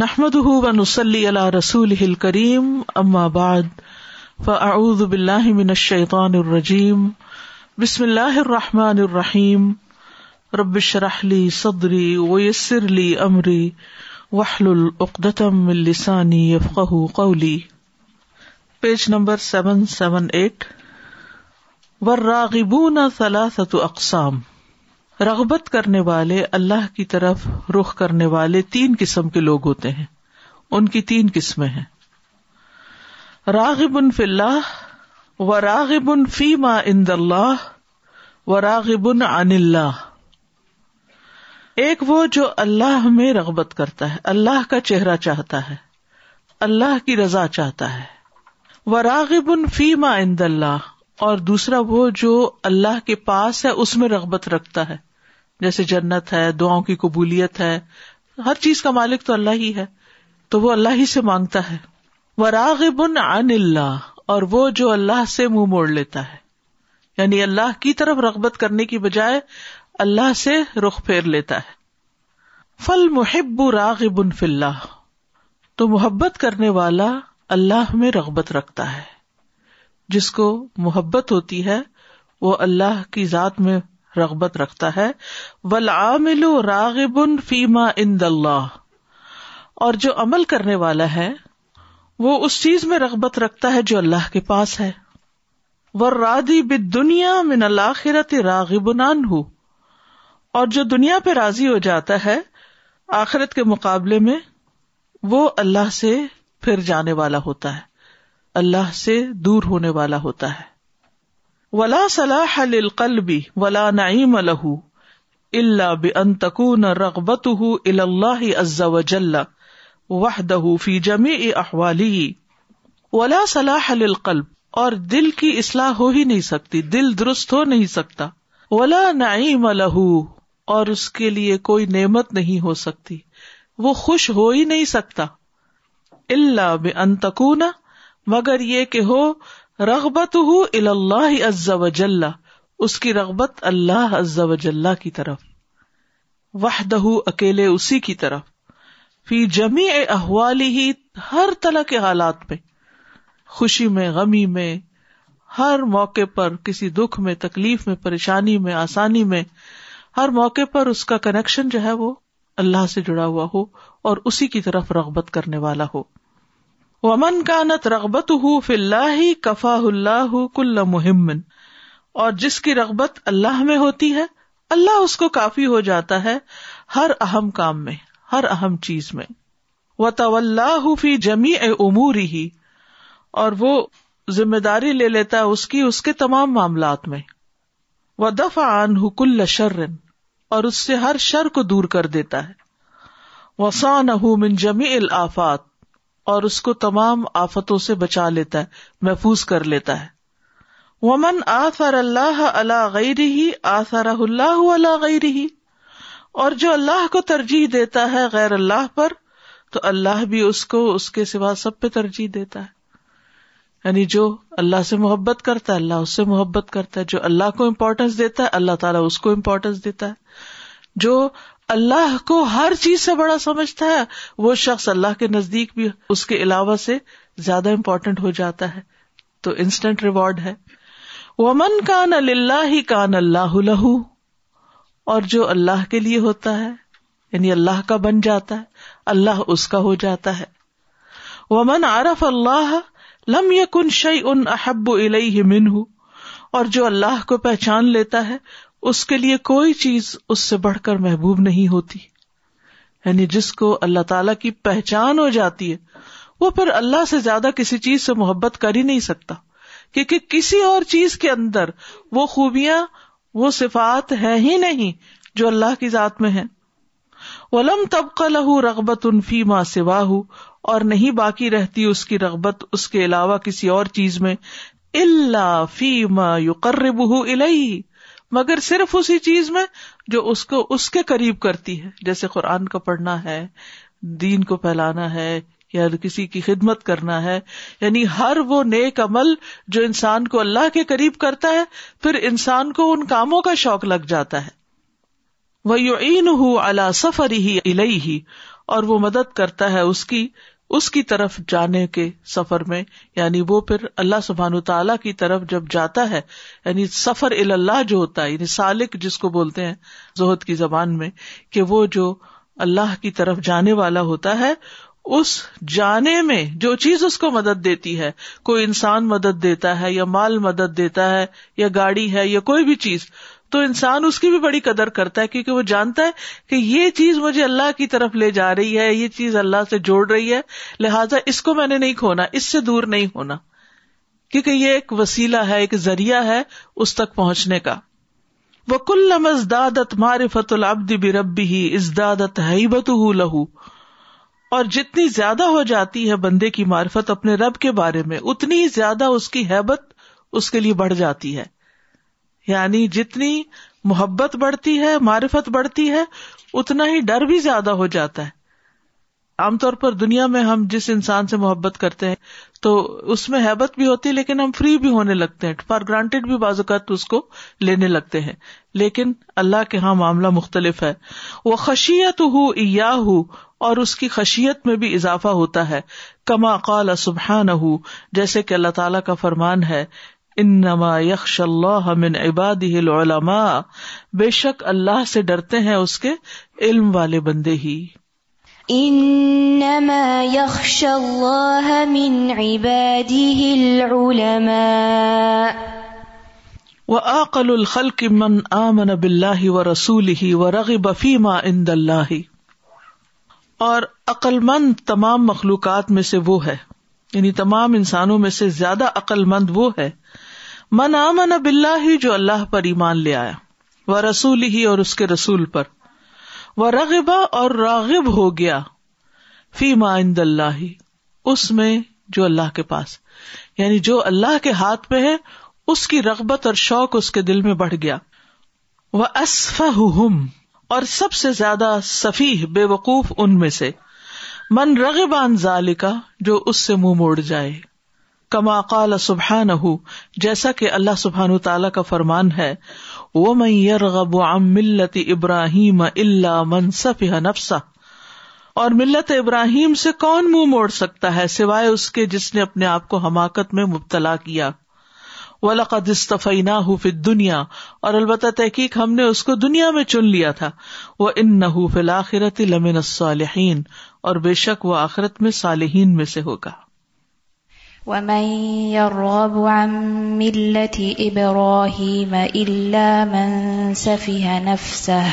نحمد نسلی اللہ رسول ہل کریم اماباد فز بلاہ من شیطان الرجیم بسم اللہ الرحمٰن الرحیم ربش رحلی صدری ویسر ویسیرلی امری وحل العقدم السانی یفق قولی page number seven seven eight وراغ ن سلاسۃ اقسام رغبت کرنے والے اللہ کی طرف رخ کرنے والے تین قسم کے لوگ ہوتے ہیں ان کی تین قسمیں ہیں راغب ان اللہ و راغب ان فیما اند اللہ و ان عن اللہ ایک وہ جو اللہ میں رغبت کرتا ہے اللہ کا چہرہ چاہتا ہے اللہ کی رضا چاہتا ہے و راغب ان فیما اند اللہ اور دوسرا وہ جو اللہ کے پاس ہے اس میں رغبت رکھتا ہے جیسے جنت ہے دعاؤں کی قبولیت ہے ہر چیز کا مالک تو اللہ ہی ہے تو وہ اللہ ہی سے مانگتا ہے وہ راغب عن اللہ اور وہ جو اللہ سے منہ موڑ لیتا ہے یعنی اللہ کی طرف رغبت کرنے کی بجائے اللہ سے رخ پھیر لیتا ہے فل محب راغب فی فلّہ تو محبت کرنے والا اللہ میں رغبت رکھتا ہے جس کو محبت ہوتی ہے وہ اللہ کی ذات میں رغبت رکھتا ہے راغب فیما ان عمل کرنے والا ہے وہ اس چیز میں رغبت رکھتا ہے جو اللہ کے پاس ہے رادی بد دنیا من الآخرت راغب نان اور جو دنیا پہ راضی ہو جاتا ہے آخرت کے مقابلے میں وہ اللہ سے پھر جانے والا ہوتا ہے اللہ سے دور ہونے والا ہوتا ہے ولا صلاح للقلب ولا له الا بان تكون رغبته الى الله عز وجل وحده في جميع احواله ولا صلاح للقلب اور دل کی اصلاح ہو ہی نہیں سکتی دل درست ہو نہیں سکتا ولا نعيم له اور اس کے لیے کوئی نعمت نہیں ہو سکتی وہ خوش ہو ہی نہیں سکتا اللہ بے تكون مگر یہ کہ ہو رغبت ہُو الازا وجل اس کی رغبت اللہ عزا و کی طرف وحدہ دہ اکیلے اسی کی طرف فی جمی احوالی ہی ہر طرح کے حالات میں خوشی میں غمی میں ہر موقع پر کسی دکھ میں تکلیف میں پریشانی میں آسانی میں ہر موقع پر اس کا کنیکشن جو ہے وہ اللہ سے جڑا ہوا ہو اور اسی کی طرف رغبت کرنے والا ہو ومن کا نت ہُو ہُف اللہ کفا اللہ کل مہمن اور جس کی رغبت اللہ میں ہوتی ہے اللہ اس کو کافی ہو جاتا ہے ہر اہم کام میں ہر اہم چیز میں وہ تو جمی امور اموری ہی اور وہ ذمہ داری لے لیتا ہے اس کی اس کے تمام معاملات میں وہ دفع کل شرن اور اس سے ہر شر کو دور کر دیتا ہے وہ الآفات اور اس کو تمام آفتوں سے بچا لیتا ہے محفوظ کر لیتا ہے ومن آثر اللہ اللہ گئی آثر اللہ گئی رہی اور جو اللہ کو ترجیح دیتا ہے غیر اللہ پر تو اللہ بھی اس کو اس کے سوا سب پہ ترجیح دیتا ہے یعنی جو اللہ سے محبت کرتا ہے اللہ اس سے محبت کرتا ہے جو اللہ کو امپورٹینس دیتا ہے اللہ تعالیٰ اس کو امپورٹینس دیتا ہے جو اللہ کو ہر چیز سے بڑا سمجھتا ہے وہ شخص اللہ کے نزدیک بھی اس کے علاوہ سے زیادہ امپورٹینٹ ہو جاتا ہے تو انسٹنٹ ریوارڈ ہے ومن کان اللہ ہی کان اللہ لہ اور جو اللہ کے لیے ہوتا ہے یعنی اللہ کا بن جاتا ہے اللہ اس کا ہو جاتا ہے ومن عرف اللہ لم یقن شعی ان احب الہ من ہوں اور جو اللہ کو پہچان لیتا ہے اس کے لیے کوئی چیز اس سے بڑھ کر محبوب نہیں ہوتی یعنی جس کو اللہ تعالی کی پہچان ہو جاتی ہے وہ پھر اللہ سے زیادہ کسی چیز سے محبت کر ہی نہیں سکتا کیونکہ کسی اور چیز کے اندر وہ خوبیاں وہ صفات ہے ہی نہیں جو اللہ کی ذات میں ہے ولم تب کا لہ رغبت ان فیما سواہ اور نہیں باقی رہتی اس کی رغبت اس کے علاوہ کسی اور چیز میں اللہ فی یو کر بہ مگر صرف اسی چیز میں جو اس کو اس کے قریب کرتی ہے جیسے قرآن کو پڑھنا ہے دین کو پھیلانا ہے یا کسی کی خدمت کرنا ہے یعنی ہر وہ نیک عمل جو انسان کو اللہ کے قریب کرتا ہے پھر انسان کو ان کاموں کا شوق لگ جاتا ہے وہ یو این ہوں اللہ سفر ہی الئی ہی اور وہ مدد کرتا ہے اس کی اس کی طرف جانے کے سفر میں یعنی وہ پھر اللہ سبحان تعالیٰ کی طرف جب جاتا ہے یعنی سفر الا جو ہوتا ہے یعنی سالک جس کو بولتے ہیں زہد کی زبان میں کہ وہ جو اللہ کی طرف جانے والا ہوتا ہے اس جانے میں جو چیز اس کو مدد دیتی ہے کوئی انسان مدد دیتا ہے یا مال مدد دیتا ہے یا گاڑی ہے یا کوئی بھی چیز تو انسان اس کی بھی بڑی قدر کرتا ہے کیونکہ وہ جانتا ہے کہ یہ چیز مجھے اللہ کی طرف لے جا رہی ہے یہ چیز اللہ سے جوڑ رہی ہے لہٰذا اس کو میں نے نہیں کھونا اس سے دور نہیں ہونا کیونکہ یہ ایک وسیلہ ہے ایک ذریعہ ہے اس تک پہنچنے کا وہ کل نمز دادت مارفت الب ہی از دادت لہو اور جتنی زیادہ ہو جاتی ہے بندے کی معرفت اپنے رب کے بارے میں اتنی زیادہ اس کی حیبت اس کے لیے بڑھ جاتی ہے یعنی جتنی محبت بڑھتی ہے معرفت بڑھتی ہے اتنا ہی ڈر بھی زیادہ ہو جاتا ہے عام طور پر دنیا میں ہم جس انسان سے محبت کرتے ہیں تو اس میں ہیبت بھی ہوتی ہے لیکن ہم فری بھی ہونے لگتے ہیں فار گرانٹیڈ بھی بعض اوقات اس کو لینے لگتے ہیں لیکن اللہ کے یہاں معاملہ مختلف ہے وہ خشیت ہو یا ہو اور اس کی خشیت میں بھی اضافہ ہوتا ہے کما قال سبحان ہو جیسے کہ اللہ تعالیٰ کا فرمان ہے انما یخش اللہ من عبادہ العلماء بے شک اللہ سے ڈرتے ہیں اس کے علم والے بندے ہی انما یخش اللہ من العلماء وآقل الخلق من آمن باللہ ورسولہ ورغب فیما عند اللہ اور مند تمام مخلوقات میں سے وہ ہے یعنی تمام انسانوں میں سے زیادہ مند وہ ہے من آمن اب اللہ ہی جو اللہ پر ایمان لے آیا وہ رسول ہی اور اس کے رسول پر وہ رغبا اور راغب ہو گیا فی عند اللہ اس میں جو اللہ کے پاس یعنی جو اللہ کے ہاتھ پہ ہے اس کی رغبت اور شوق اس کے دل میں بڑھ گیا وہ اصف اور سب سے زیادہ سفی بے وقوف ان میں سے من رغبان ضال کا جو اس سے منہ مو موڑ جائے کما قال سبحان جیسا کہ اللہ سبحان کا فرمان ہے وہ میں ملت ابراہیم اللہ منصف نفسا اور ملت ابراہیم سے کون منہ موڑ سکتا ہے سوائے اس کے جس نے اپنے آپ کو حماقت میں مبتلا کیا وقدنا فت دنیا اور البتہ تحقیق ہم نے اس کو دنیا میں چن لیا تھا وہ ان نہ فلاخرت لمن صالحین اور بے شک وہ آخرت میں صالحین میں سے ہوگا ومن يرغب عن ملة إبراهيم إلا من سفه نفسه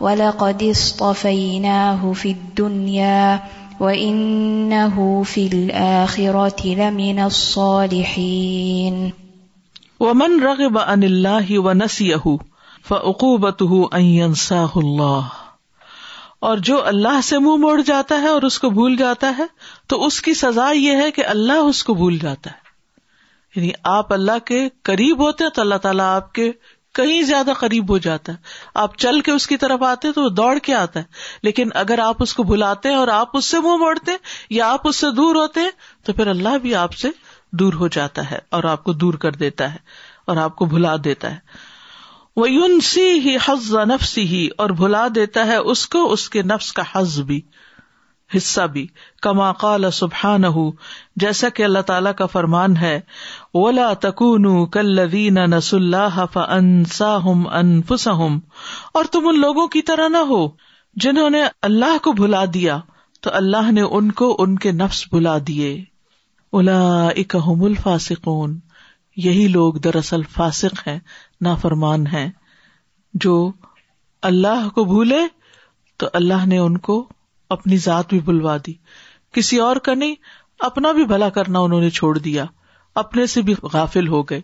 ولقد اصطفيناه في الدنيا وإنه في الآخرة لمن الصالحين ومن رغب عن الله ونسيه فأقوبته أن ينساه الله اور جو اللہ سے منہ موڑ جاتا ہے اور اس کو بھول جاتا ہے تو اس کی سزا یہ ہے کہ اللہ اس کو بھول جاتا ہے یعنی آپ اللہ کے قریب ہوتے ہیں تو اللہ تعالیٰ آپ کے کہیں زیادہ قریب ہو جاتا ہے آپ چل کے اس کی طرف آتے تو وہ دوڑ کے آتا ہے لیکن اگر آپ اس کو بھلاتے ہیں اور آپ اس سے منہ موڑتے یا آپ اس سے دور ہوتے ہیں تو پھر اللہ بھی آپ سے دور ہو جاتا ہے اور آپ کو دور کر دیتا ہے اور آپ کو بھلا دیتا ہے وہ سی ہی حز نفسی اور بھلا دیتا ہے اس کو اس کے نفس کا حز بھی حصہ بھی کما سبحان ہو جیسا کہ اللہ تعالیٰ کا فرمان ہے اولا تکون کلین نس اللہ ہم ان ہم اور تم ان لوگوں کی طرح نہ ہو جنہوں نے اللہ کو بھلا دیا تو اللہ نے ان کو ان کے نفس بھلا دیے اولا اکم الفا سکون یہی لوگ دراصل فاسق ہیں نا فرمان جو اللہ کو بھولے تو اللہ نے ان کو اپنی ذات بھی بھلوا دی کسی اور کا نہیں اپنا بھی بھلا کرنا انہوں نے چھوڑ دیا اپنے سے بھی غافل ہو گئے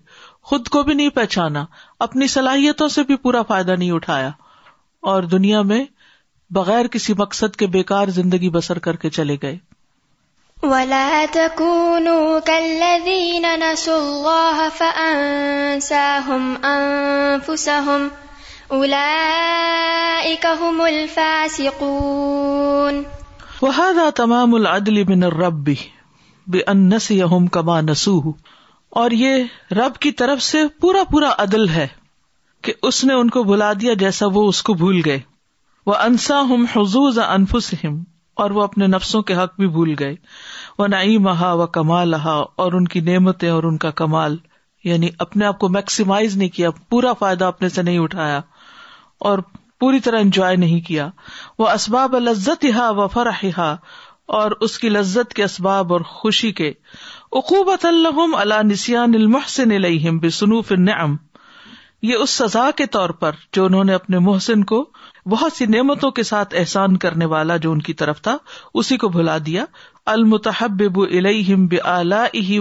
خود کو بھی نہیں پہچانا اپنی صلاحیتوں سے بھی پورا فائدہ نہیں اٹھایا اور دنیا میں بغیر کسی مقصد کے بیکار زندگی بسر کر کے چلے گئے تمام العدل بن رب بھی بے الرب یا ہوں کما نسو اور یہ رب کی طرف سے پورا پورا عدل ہے کہ اس نے ان کو بلا دیا جیسا وہ اس کو بھول گئے وہ انسا ہوں حضوز انفسم اور وہ اپنے نفسوں کے حق بھی بھول گئے وہ مہا و کمال اور ان کی نعمتیں اور ان کا کمال یعنی اپنے آپ کو میکسیمائز نہیں کیا پورا فائدہ اپنے سے نہیں اٹھایا اور پوری طرح انجوائے نہیں کیا وہ اسباب لذت ہا و فرحا اور اس کی لذت کے اسباب اور خوشی کے اقوب اللہ اللہ نسیا المحسن مح بے سنوف یہ اس سزا کے طور پر جو انہوں نے اپنے محسن کو بہت سی نعمتوں کے ساتھ احسان کرنے والا جو ان کی طرف تھا اسی کو بھلا دیا المتحب الم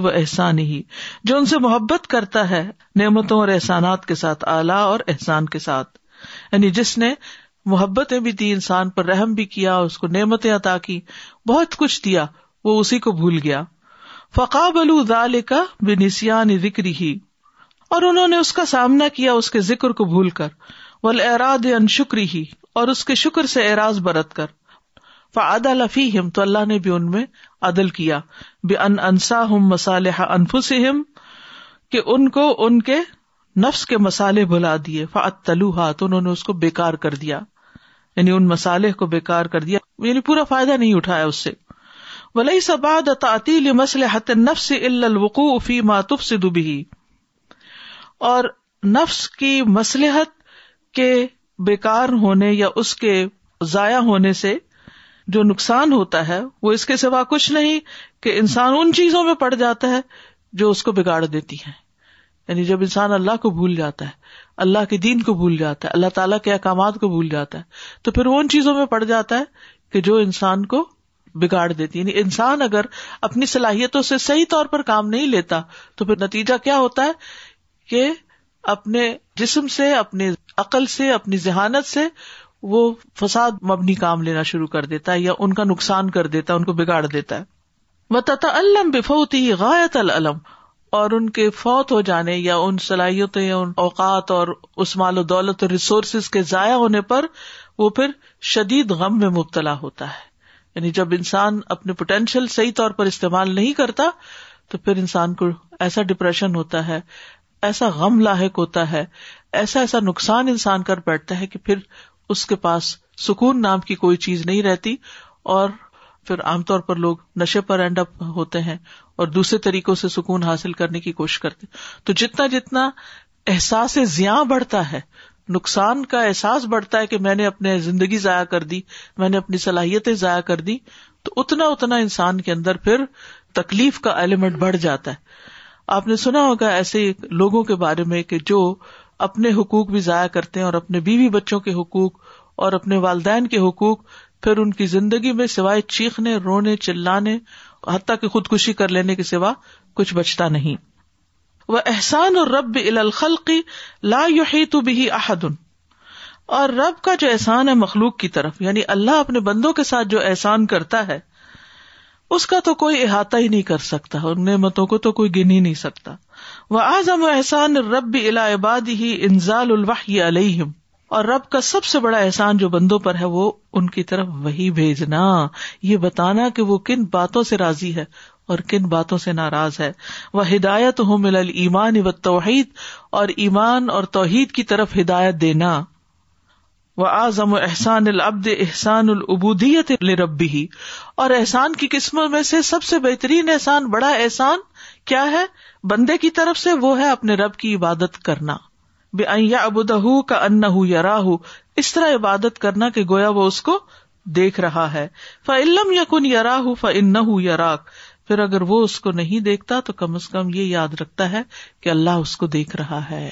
و احسان ہی جو ان سے محبت کرتا ہے نعمتوں اور احسانات کے ساتھ اعلی اور احسان کے ساتھ یعنی جس نے محبتیں بھی دی انسان پر رحم بھی کیا اس کو نعمتیں عطا کی بہت کچھ دیا وہ اسی کو بھول گیا فقابل ذال کا بے ذکری ہی اور انہوں نے اس کا سامنا کیا اس کے ذکر کو بھول کر اراد ان شکری ہی اور اس کے شکر سے اعراض برت کر فعد ہم تو اللہ نے بھی ان میں عدل کیا بے ان انسا ہم مسالح انفس ان کو ان کے نفس کے مسالے بلا دیے فعت تلو تو انہوں نے اس کو بےکار کر دیا یعنی ان مسالے کو بےکار کر دیا یعنی پورا فائدہ نہیں اٹھایا اس سے ولی سباد تعطیل مسلح نفس الوقوفی ماتف سے دبی اور نفس کی مسلحت کے بیکار ہونے یا اس کے ضائع ہونے سے جو نقصان ہوتا ہے وہ اس کے سوا کچھ نہیں کہ انسان ان چیزوں میں پڑ جاتا ہے جو اس کو بگاڑ دیتی ہے یعنی جب انسان اللہ کو بھول جاتا ہے اللہ کے دین کو بھول جاتا ہے اللہ تعالیٰ کے احکامات کو بھول جاتا ہے تو پھر وہ ان چیزوں میں پڑ جاتا ہے کہ جو انسان کو بگاڑ دیتی ہے یعنی انسان اگر اپنی صلاحیتوں سے صحیح طور پر کام نہیں لیتا تو پھر نتیجہ کیا ہوتا ہے کہ اپنے جسم سے اپنے عقل سے اپنی ذہانت سے وہ فساد مبنی کام لینا شروع کر دیتا ہے یا ان کا نقصان کر دیتا ہے ان کو بگاڑ دیتا ہے علم بفوتی غائط العلم اور ان کے فوت ہو جانے یا ان صلاحیت یا ان اوقات اور اس مال و دولت اور ریسورسز کے ضائع ہونے پر وہ پھر شدید غم میں مبتلا ہوتا ہے یعنی جب انسان اپنے پوٹینشیل صحیح طور پر استعمال نہیں کرتا تو پھر انسان کو ایسا ڈپریشن ہوتا ہے ایسا غم لاحق ہوتا ہے ایسا ایسا نقصان انسان کر بیٹھتا ہے کہ پھر اس کے پاس سکون نام کی کوئی چیز نہیں رہتی اور پھر عام طور پر لوگ نشے پر اینڈ اپ ہوتے ہیں اور دوسرے طریقوں سے سکون حاصل کرنے کی کوشش کرتے تو جتنا جتنا احساس زیاں بڑھتا ہے نقصان کا احساس بڑھتا ہے کہ میں نے اپنے زندگی ضائع کر دی میں نے اپنی صلاحیتیں ضائع کر دی تو اتنا اتنا انسان کے اندر پھر تکلیف کا ایلیمنٹ بڑھ جاتا ہے آپ نے سنا ہوگا ایسے لوگوں کے بارے میں کہ جو اپنے حقوق بھی ضائع کرتے ہیں اور اپنے بیوی بچوں کے حقوق اور اپنے والدین کے حقوق پھر ان کی زندگی میں سوائے چیخنے رونے چلانے حتیٰ کی خودکشی کر لینے کے سوا کچھ بچتا نہیں وہ احسان اور رب الخلقی لا یو ہی تو بھی احدن اور رب کا جو احسان ہے مخلوق کی طرف یعنی اللہ اپنے بندوں کے ساتھ جو احسان کرتا ہے اس کا تو کوئی احاطہ ہی نہیں کر سکتا ان نعمتوں کو تو کوئی گن ہی نہیں سکتا وہ اعظم و احسان رب الباد ہی انزال الوحی علیہم اور رب کا سب سے بڑا احسان جو بندوں پر ہے وہ ان کی طرف وہی بھیجنا یہ بتانا کہ وہ کن باتوں سے راضی ہے اور کن باتوں سے ناراض ہے وہ ہدایت ہوں مل المان و توحید اور ایمان اور توحید کی طرف ہدایت دینا وہ آزم احسان العبد احسان العبودیت ربی ربی اور احسان کی قسم میں سے سب سے بہترین احسان بڑا احسان کیا ہے بندے کی طرف سے وہ ہے اپنے رب کی عبادت کرنا بے یا ابودہ کا ان یا راہ اس طرح عبادت کرنا کہ گویا وہ اس کو دیکھ رہا ہے ف علم یا کن یا راہ ف ان یا راک پھر اگر وہ اس کو نہیں دیکھتا تو کم از کم یہ یاد رکھتا ہے کہ اللہ اس کو دیکھ رہا ہے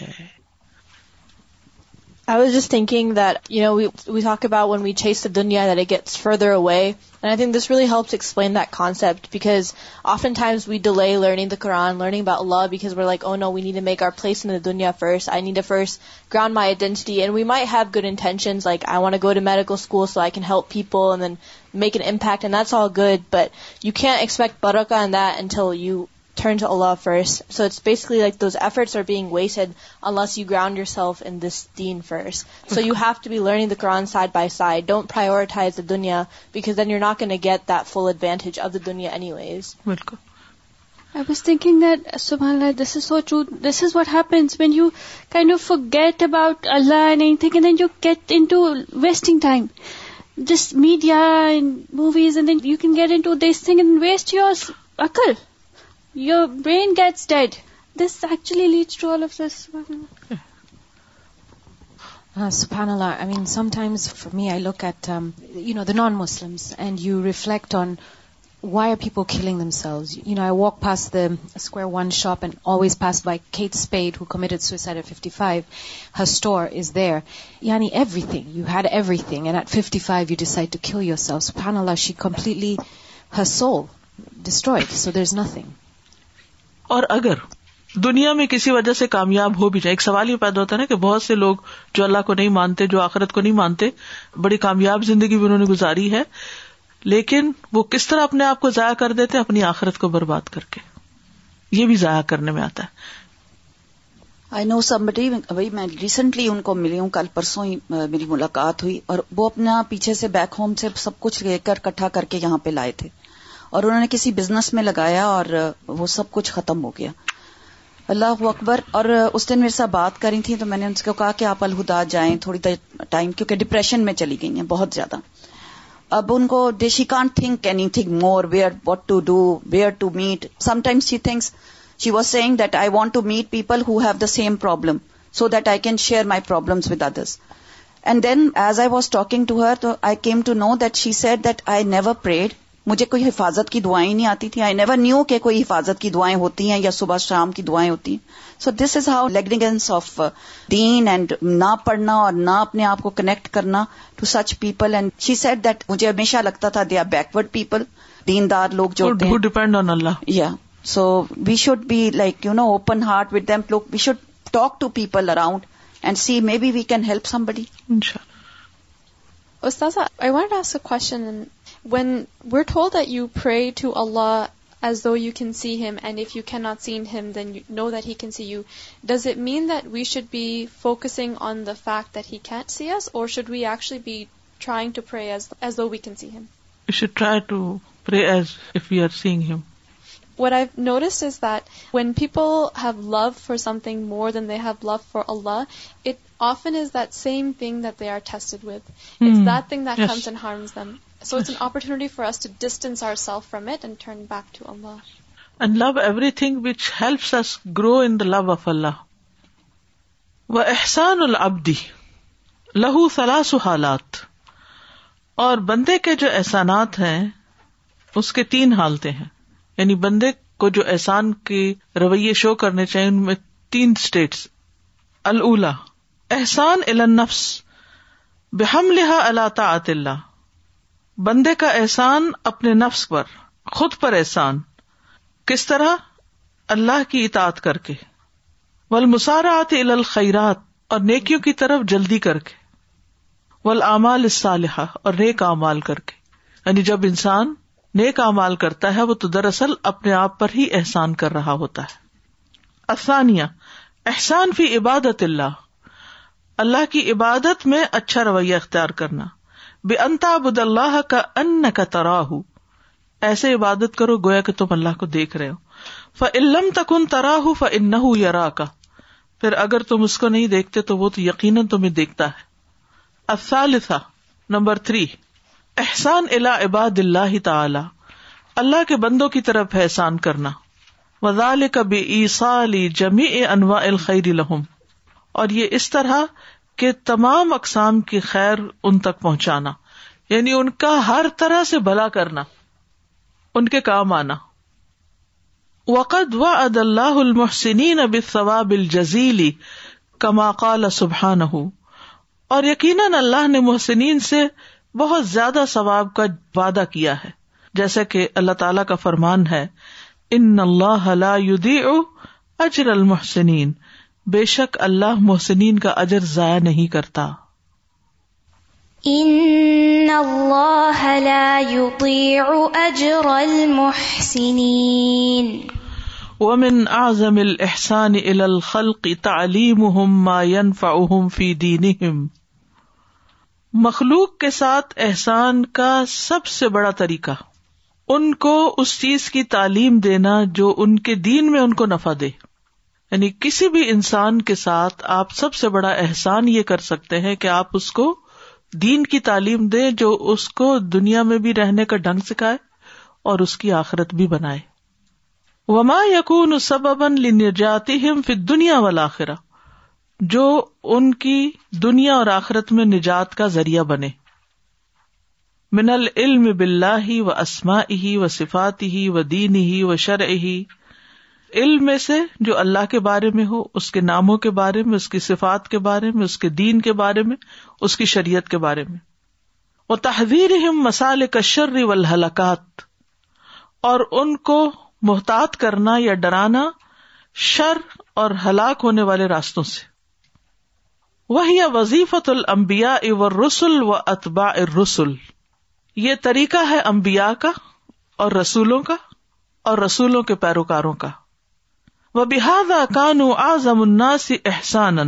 I was just thinking that, we talk about when we chase the dunya that it gets further away. And I think this really helps explain that concept, because oftentimes we delay learning the Quran, learning about Allah, because we're like, oh no, we need to make our place in the dunya first. I need to first ground my identity. And we might have good intentions, like I want to go to medical school so I can help people and then make an impact, and that's all good. But you can't expect barakah in that until you دنیا get band of the دنیاز what happens when off get about Allah media waste you ours اکل your brain gets dead this actually lead to all of this سبحان اللہ I mean some times for me I look at you know the non Muslims and you reflect on why are people killing themselves you know I walk past the square one shop and always pass by کھیٹ speed who committed suicide at fifty five her store is there یعنی everything you had everything and at fifty five you decide to kill yourselves سبحان اللہ she completely her soul destroyed so there is nothing اور اگر دنیا میں کسی وجہ سے کامیاب ہو بھی جائے ایک سوال یہ پیدا ہوتا ہے نا کہ بہت سے لوگ جو اللہ کو نہیں مانتے جو آخرت کو نہیں مانتے بڑی کامیاب زندگی بھی انہوں نے گزاری ہے لیکن وہ کس طرح اپنے آپ کو ضائع کر دیتے اپنی آخرت کو برباد کر کے یہ بھی ضائع کرنے میں آتا ہے آئی نو بھائی میں ریسنٹلی ان کو ملی ہوں کل پرسوں ہی میری ملاقات ہوئی اور وہ اپنا پیچھے سے بیک ہوم سے سب کچھ لے کر اکٹھا کر کے یہاں پہ لائے تھے اور انہوں نے کسی بزنس میں لگایا اور وہ سب کچھ ختم ہو گیا اللہ اکبر اور اس دن میرے ساتھ بات کری تھی تو میں نے ان سے کہا کہ آپ الہدا جائیں تھوڑی دیر ٹائم کیونکہ ڈپریشن میں چلی گئی ہیں بہت زیادہ اب ان کو دے she can't think anything more where what what to do where to meet sometimes she thinks she was saying that I want to meet people who have the same problem so that I can share my problems with others and then as I was talking to her تو I came to know that she said that I never prayed مجھے کوئی حفاظت کی دعائیں نہیں آتی تھی I never knew کہ کوئی حفاظت کی دعائیں ہوتی ہیں یا صبح شام کی دعائیں ہوتی ہیں so this is how of then and نہ پڑھنا اور نہ اپنے آپ کو کنیکٹ کرنا to such people and she said that مجھے ہمیشہ لگتا تھا دے آر بیکورڈ پیپل دیندار لوگ جو ڈیپینڈ آن اللہ یا so we should be like you know open heart with look we should talk to people around and see maybe we can help somebody استاذ I want question when we're told that you pray to Allah as though you can see Him, and if you cannot see Him, then you know that He can see you, does it mean that we should be focusing on the fact that He can't see us, or should we actually be trying to pray as though we can see Him? We should try to pray as if we are seeing Him. What I've noticed is that when people have love for something more than they have love for Allah, it often is that same thing that they are tested with. It's hmm. that thing that comes and harms them. Love of Allah احسان العبدی لہو سلاس حالات اور بندے کے جو احسانات ہیں اس کے تین حالتیں یعنی بندے کو جو احسان کے رویے شو کرنے چاہیے ان میں تین اسٹیٹس اللہ احسان النفس بحم لہا اللہ تاط اللہ بندے کا احسان اپنے نفس پر خود پر احسان کس طرح اللہ کی اطاعت کر کے ول مسارات اور نیکیوں کی طرف جلدی کر کے ول امال اس اور نیک اعمال کر کے یعنی جب انسان نیک امال کرتا ہے وہ تو دراصل اپنے آپ پر ہی احسان کر رہا ہوتا ہے آسانیہ احسان فی عبادت اللہ اللہ کی عبادت میں اچھا رویہ اختیار کرنا بے انتا بد اللہ کا ان کا ترا ہو ایسے عبادت کرو گویا کہ تم اللہ کو دیکھ رہے ہو ف علم تکن ترا ہو ف ان یرا کا پھر اگر تم اس کو نہیں دیکھتے تو وہ تو یقیناً تمہیں دیکھتا ہے الثالثة, نمبر تھری احسان الا عباد اللہ تعالی اللہ کے بندوں کی طرف احسان کرنا وزال کبھی عیسالی جمی انواع الخری لہم اور یہ اس طرح کہ تمام اقسام کی خیر ان تک پہنچانا یعنی ان کا ہر طرح سے بھلا کرنا ان کے کام آنا وقت اد اللہ المحسنین اب ثواب الجزیلی کما قال سبحان اور یقیناً اللہ نے محسنین سے بہت زیادہ ثواب کا وعدہ کیا ہے جیسے کہ اللہ تعالی کا فرمان ہے ان اللہ اجر المحسنین بے شک اللہ محسنین کا اجر ضائع نہیں کرتا ومن اعظم الاحسان الى الخلق تعلیمهم ما ينفعهم في دینهم مخلوق کے ساتھ احسان کا سب سے بڑا طریقہ ان کو اس چیز کی تعلیم دینا جو ان کے دین میں ان کو نفع دے یعنی کسی بھی انسان کے ساتھ آپ سب سے بڑا احسان یہ کر سکتے ہیں کہ آپ اس کو دین کی تعلیم دے جو اس کو دنیا میں بھی رہنے کا ڈھنگ سکھائے اور اس کی آخرت بھی بنائے وما یقون لنجاتی ہم فی دنیا والا جو ان کی دنیا اور آخرت میں نجات کا ذریعہ بنے من العلم بلّہ ہی و اسما ہی و صفات ہی و دین ہی و شرح ہی علم میں سے جو اللہ کے بارے میں ہو اس کے ناموں کے بارے میں اس کی صفات کے بارے میں اس کے دین کے بارے میں اس کی شریعت کے بارے میں وہ تحویر مسال کشر و الحلاقات اور ان کو محتاط کرنا یا ڈرانا شر اور ہلاک ہونے والے راستوں سے وہ یا وظیفت المبیا او رسول و اطبا رسول یہ طریقہ ہے امبیا کا اور رسولوں کا اور رسولوں کے پیروکاروں کا وہ بحادا کانو الناس احسان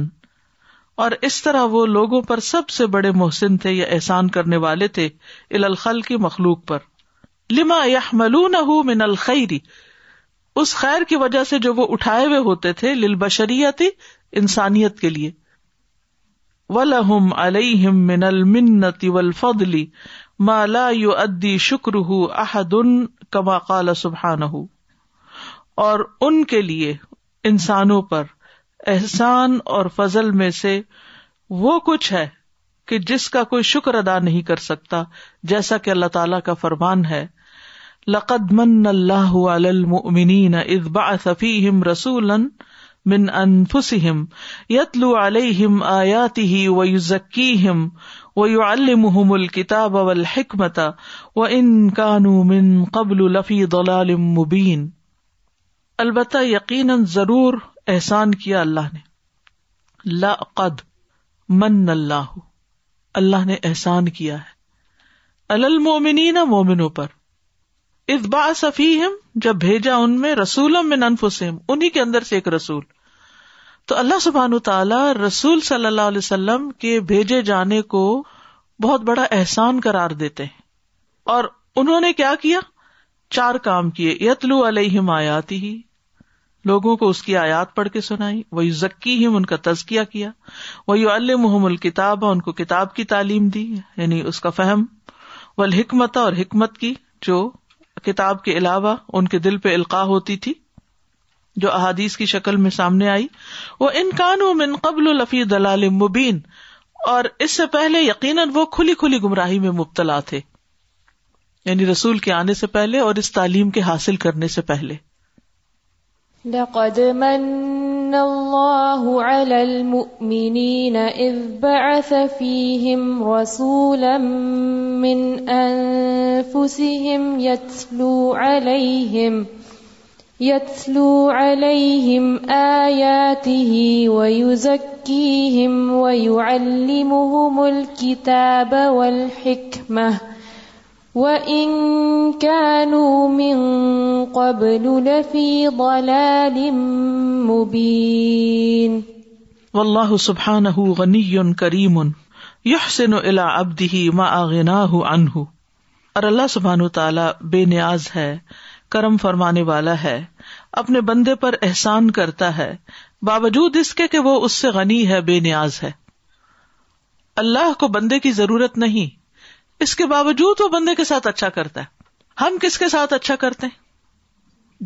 اور اس طرح وہ لوگوں پر سب سے بڑے محسن تھے یا احسان کرنے والے تھے ال الخل مخلوق پر لما یا ملو نہ خیر کی وجہ سے جو وہ اٹھائے ہوئے ہوتے تھے لل بشریتی انسانیت کے لیے ولہم الم منل منتی ول فدلی ملا شکر ہُہدال سبحان ہوں اور ان کے لیے انسانوں پر احسان اور فضل میں سے وہ کچھ ہے کہ جس کا کوئی شکر ادا نہیں کر سکتا جیسا کہ اللہ تعالی کا فرمان ہے لقد من اللہ اذ صفی ہم رسول من ان فسم یتلو علیہم آیاتی ہی وزی ہم و حم الکتاب وال حکمتا و ان کانو من قبلفی مبین البتہ یقیناً ضرور احسان کیا اللہ نے قد من اللہ اللہ نے احسان کیا ہے المومنین مومنوں پر اتبار صفی ہم جب بھیجا ان میں رسولم ننف انفسم انہیں کے اندر سے ایک رسول تو اللہ سبحان تعالی رسول صلی اللہ علیہ وسلم کے بھیجے جانے کو بہت بڑا احسان قرار دیتے ہیں اور انہوں نے کیا کیا چار کام کیے یتلو علیہ آیاتی ہی لوگوں کو اس کی آیات پڑھ کے سنائی وہ ذکی ہم ان کا تزکیہ کیا وہی یو محم الکتاب ان کو کتاب کی تعلیم دی یعنی اس کا فہم و حکمت اور حکمت کی جو کتاب کے علاوہ ان کے دل پہ القاع ہوتی تھی جو احادیث کی شکل میں سامنے آئی وہ ان و من قبل الفی دلال مبین اور اس سے پہلے یقیناً وہ کھلی کھلی گمراہی میں مبتلا تھے یعنی رسول کے آنے سے پہلے اور اس تعلیم کے حاصل کرنے سے پہلے لقد من الله على المؤمنين إذ بعث فيهم رسولا من أنفسهم يتلو عليهم يتلو عليهم آياته ويزكيهم ويعلمهم الكتاب والحكمة وَإِن كَانُوا مِن قَبْلُ لَفِي ضَلَالٍ مُبِينٍ نہ غنی کریم یو سن اللہ ابدی ماںنا ہوں انہوں اور اللہ سبحان تعالی بے نیاز ہے کرم فرمانے والا ہے اپنے بندے پر احسان کرتا ہے باوجود اس کے کہ وہ اس سے غنی ہے بے نیاز ہے اللہ کو بندے کی ضرورت نہیں اس کے باوجود وہ بندے کے ساتھ اچھا کرتا ہے ہم کس کے ساتھ اچھا کرتے ہیں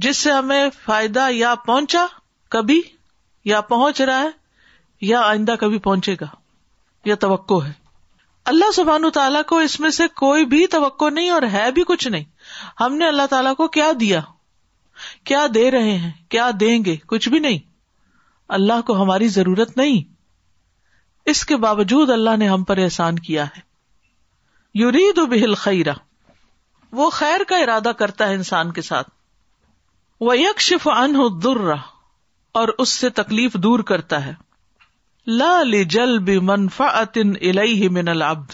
جس سے ہمیں فائدہ یا پہنچا کبھی یا پہنچ رہا ہے یا آئندہ کبھی پہنچے گا یا توقع ہے اللہ سبحان تعالیٰ کو اس میں سے کوئی بھی توقع نہیں اور ہے بھی کچھ نہیں ہم نے اللہ تعالیٰ کو کیا دیا کیا دے رہے ہیں کیا دیں گے کچھ بھی نہیں اللہ کو ہماری ضرورت نہیں اس کے باوجود اللہ نے ہم پر احسان کیا ہے بہل خیرا وہ خیر کا ارادہ کرتا ہے انسان کے ساتھ وہ یکشف ان در اور اس سے تکلیف دور کرتا ہے لا علی جلب من العبد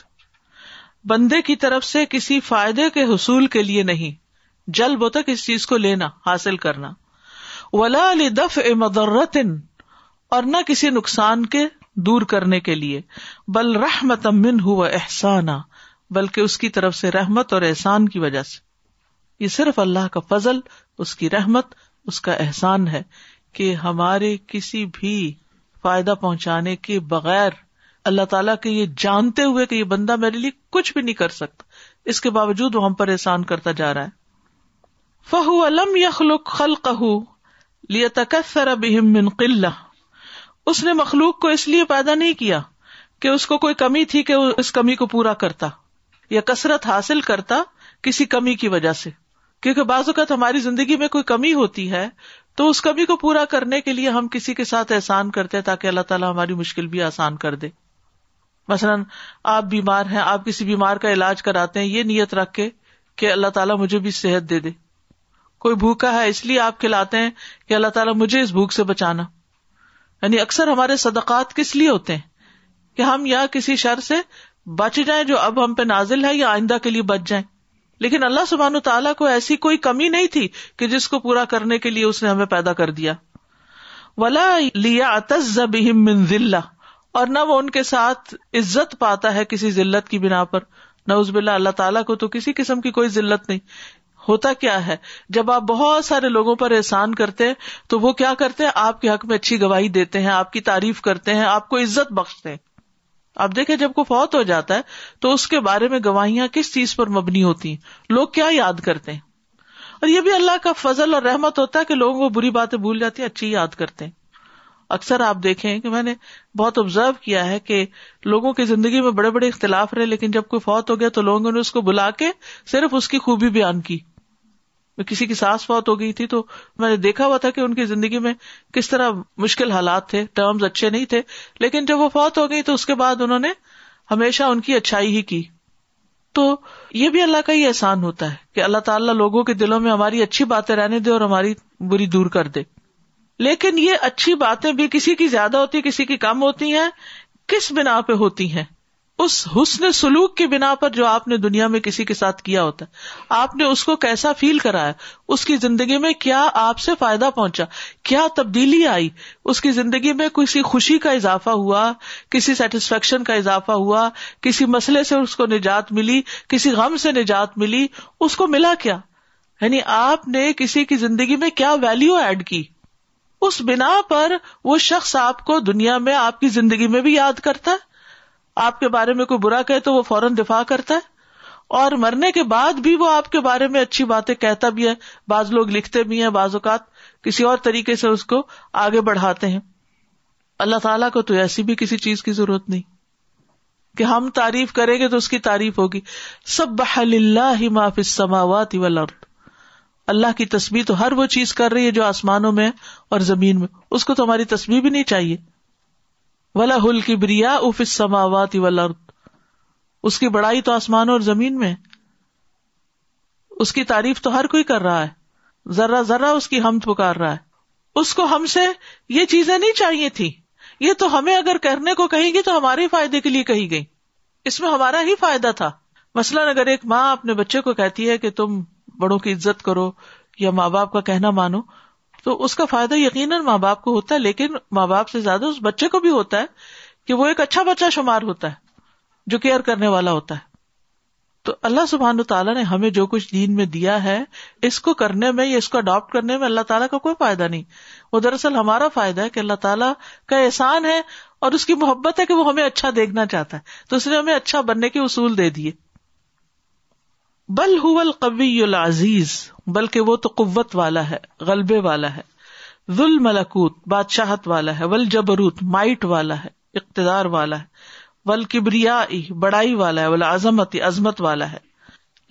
بندے کی طرف سے کسی فائدے کے حصول کے لیے نہیں جلب ہوتا تک اس چیز کو لینا حاصل کرنا ولا علی دف امدن اور نہ کسی نقصان کے دور کرنے کے لیے بل رحمت امن ہوا احسانہ بلکہ اس کی طرف سے رحمت اور احسان کی وجہ سے یہ صرف اللہ کا فضل اس کی رحمت اس کا احسان ہے کہ ہمارے کسی بھی فائدہ پہنچانے کے بغیر اللہ تعالیٰ کے یہ جانتے ہوئے کہ یہ بندہ میرے لیے کچھ بھی نہیں کر سکتا اس کے باوجود وہ ہم پر احسان کرتا جا رہا ہے فہو علم یخلو خل قہ من قلعہ اس نے مخلوق کو اس لیے پیدا نہیں کیا کہ اس کو کوئی کمی تھی کہ اس کمی کو پورا کرتا یا کثرت حاصل کرتا کسی کمی کی وجہ سے کیونکہ بعض اوقات ہماری زندگی میں کوئی کمی ہوتی ہے تو اس کمی کو پورا کرنے کے لیے ہم کسی کے ساتھ احسان کرتے ہیں تاکہ اللہ تعالیٰ ہماری مشکل بھی آسان کر دے مثلاً آپ بیمار ہیں آپ کسی بیمار کا علاج کراتے ہیں یہ نیت رکھ کے کہ اللہ تعالیٰ مجھے بھی صحت دے دے کوئی بھوکا ہے اس لیے آپ کھلاتے ہیں کہ اللہ تعالیٰ مجھے اس بھوک سے بچانا یعنی اکثر ہمارے صدقات کس لیے ہوتے ہیں کہ ہم یا کسی شر سے بچ جائیں جو اب ہم پہ نازل ہے یا آئندہ کے لیے بچ جائیں لیکن اللہ سبحان و تعالیٰ کو ایسی کوئی کمی نہیں تھی کہ جس کو پورا کرنے کے لیے اس نے ہمیں پیدا کر دیا ولا لیا اور نہ وہ ان کے ساتھ عزت پاتا ہے کسی ضلعت کی بنا پر نہ اس بلا اللہ تعالیٰ کو تو کسی قسم کی کوئی ضلعت نہیں ہوتا کیا ہے جب آپ بہت سارے لوگوں پر احسان کرتے ہیں تو وہ کیا کرتے ہیں آپ کے حق میں اچھی گواہی دیتے ہیں آپ کی تعریف کرتے ہیں آپ کو عزت بخشتے ہیں آپ دیکھیں جب کوئی فوت ہو جاتا ہے تو اس کے بارے میں گواہیاں کس چیز پر مبنی ہوتی ہیں لوگ کیا یاد کرتے ہیں اور یہ بھی اللہ کا فضل اور رحمت ہوتا ہے کہ لوگوں کو بری باتیں بھول جاتی ہیں اچھی یاد کرتے ہیں اکثر آپ دیکھیں کہ میں نے بہت آبزرو کیا ہے کہ لوگوں کی زندگی میں بڑے بڑے اختلاف رہے لیکن جب کوئی فوت ہو گیا تو لوگوں نے اس کو بلا کے صرف اس کی خوبی بیان کی میں کسی کی سانس بہت ہو گئی تھی تو میں نے دیکھا ہوا تھا کہ ان کی زندگی میں کس طرح مشکل حالات تھے ٹرمز اچھے نہیں تھے لیکن جب وہ فوت ہو گئی تو اس کے بعد انہوں نے ہمیشہ ان کی اچھائی ہی کی تو یہ بھی اللہ کا ہی احسان ہوتا ہے کہ اللہ تعالیٰ لوگوں کے دلوں میں ہماری اچھی باتیں رہنے دے اور ہماری بری دور کر دے لیکن یہ اچھی باتیں بھی کسی کی زیادہ ہوتی کسی کی کم ہوتی ہیں کس بنا پہ ہوتی ہیں اس حسن سلوک کی بنا پر جو آپ نے دنیا میں کسی کے ساتھ کیا ہوتا ہے آپ نے اس کو کیسا فیل کرایا اس کی زندگی میں کیا آپ سے فائدہ پہنچا کیا تبدیلی آئی اس کی زندگی میں کسی خوشی کا اضافہ ہوا کسی سیٹسفیکشن کا اضافہ ہوا کسی مسئلے سے اس کو نجات ملی کسی غم سے نجات ملی اس کو ملا کیا یعنی آپ نے کسی کی زندگی میں کیا ویلو ایڈ کی اس بنا پر وہ شخص آپ کو دنیا میں آپ کی زندگی میں بھی یاد کرتا ہے آپ کے بارے میں کوئی برا کہے تو وہ فوراً دفاع کرتا ہے اور مرنے کے بعد بھی وہ آپ کے بارے میں اچھی باتیں کہتا بھی ہے بعض لوگ لکھتے بھی ہیں بعض اوقات کسی اور طریقے سے اس کو آگے بڑھاتے ہیں اللہ تعالیٰ کو تو ایسی بھی کسی چیز کی ضرورت نہیں کہ ہم تعریف کریں گے تو اس کی تعریف ہوگی سب بہل ہی اللہ کی تصویر تو ہر وہ چیز کر رہی ہے جو آسمانوں میں اور زمین میں اس کو تو ہماری تصویر بھی نہیں چاہیے ولا ہل کی کی کی بریا اف اس اس بڑائی تو اور زمین میں تعریف تو ہر کوئی کر رہا ہے ذرا ذرا اس کی ہم پکار رہا ہے اس کو ہم سے یہ چیزیں نہیں چاہیے تھی یہ تو ہمیں اگر کہنے کو کہیں گی تو ہمارے فائدے کے لیے کہی گئی اس میں ہمارا ہی فائدہ تھا مثلاً اگر ایک ماں اپنے بچے کو کہتی ہے کہ تم بڑوں کی عزت کرو یا ماں باپ کا کہنا مانو تو اس کا فائدہ یقیناً ماں باپ کو ہوتا ہے لیکن ماں باپ سے زیادہ اس بچے کو بھی ہوتا ہے کہ وہ ایک اچھا بچہ شمار ہوتا ہے جو کیئر کرنے والا ہوتا ہے تو اللہ سبحان تعالیٰ نے ہمیں جو کچھ دین میں دیا ہے اس کو کرنے میں یا اس کو اڈاپٹ کرنے میں اللہ تعالیٰ کا کوئی فائدہ نہیں وہ دراصل ہمارا فائدہ ہے کہ اللہ تعالیٰ کا احسان ہے اور اس کی محبت ہے کہ وہ ہمیں اچھا دیکھنا چاہتا ہے تو اس نے ہمیں اچھا بننے کے اصول دے دیے بل حو القوی العزیز بلکہ وہ تو قوت والا ہے غلبے والا ہے ذل ملکوت بادشاہت والا ہے ول جبروت مائٹ والا ہے اقتدار والا ہے ول کبریا بڑائی والا ہے عظمت والا ہے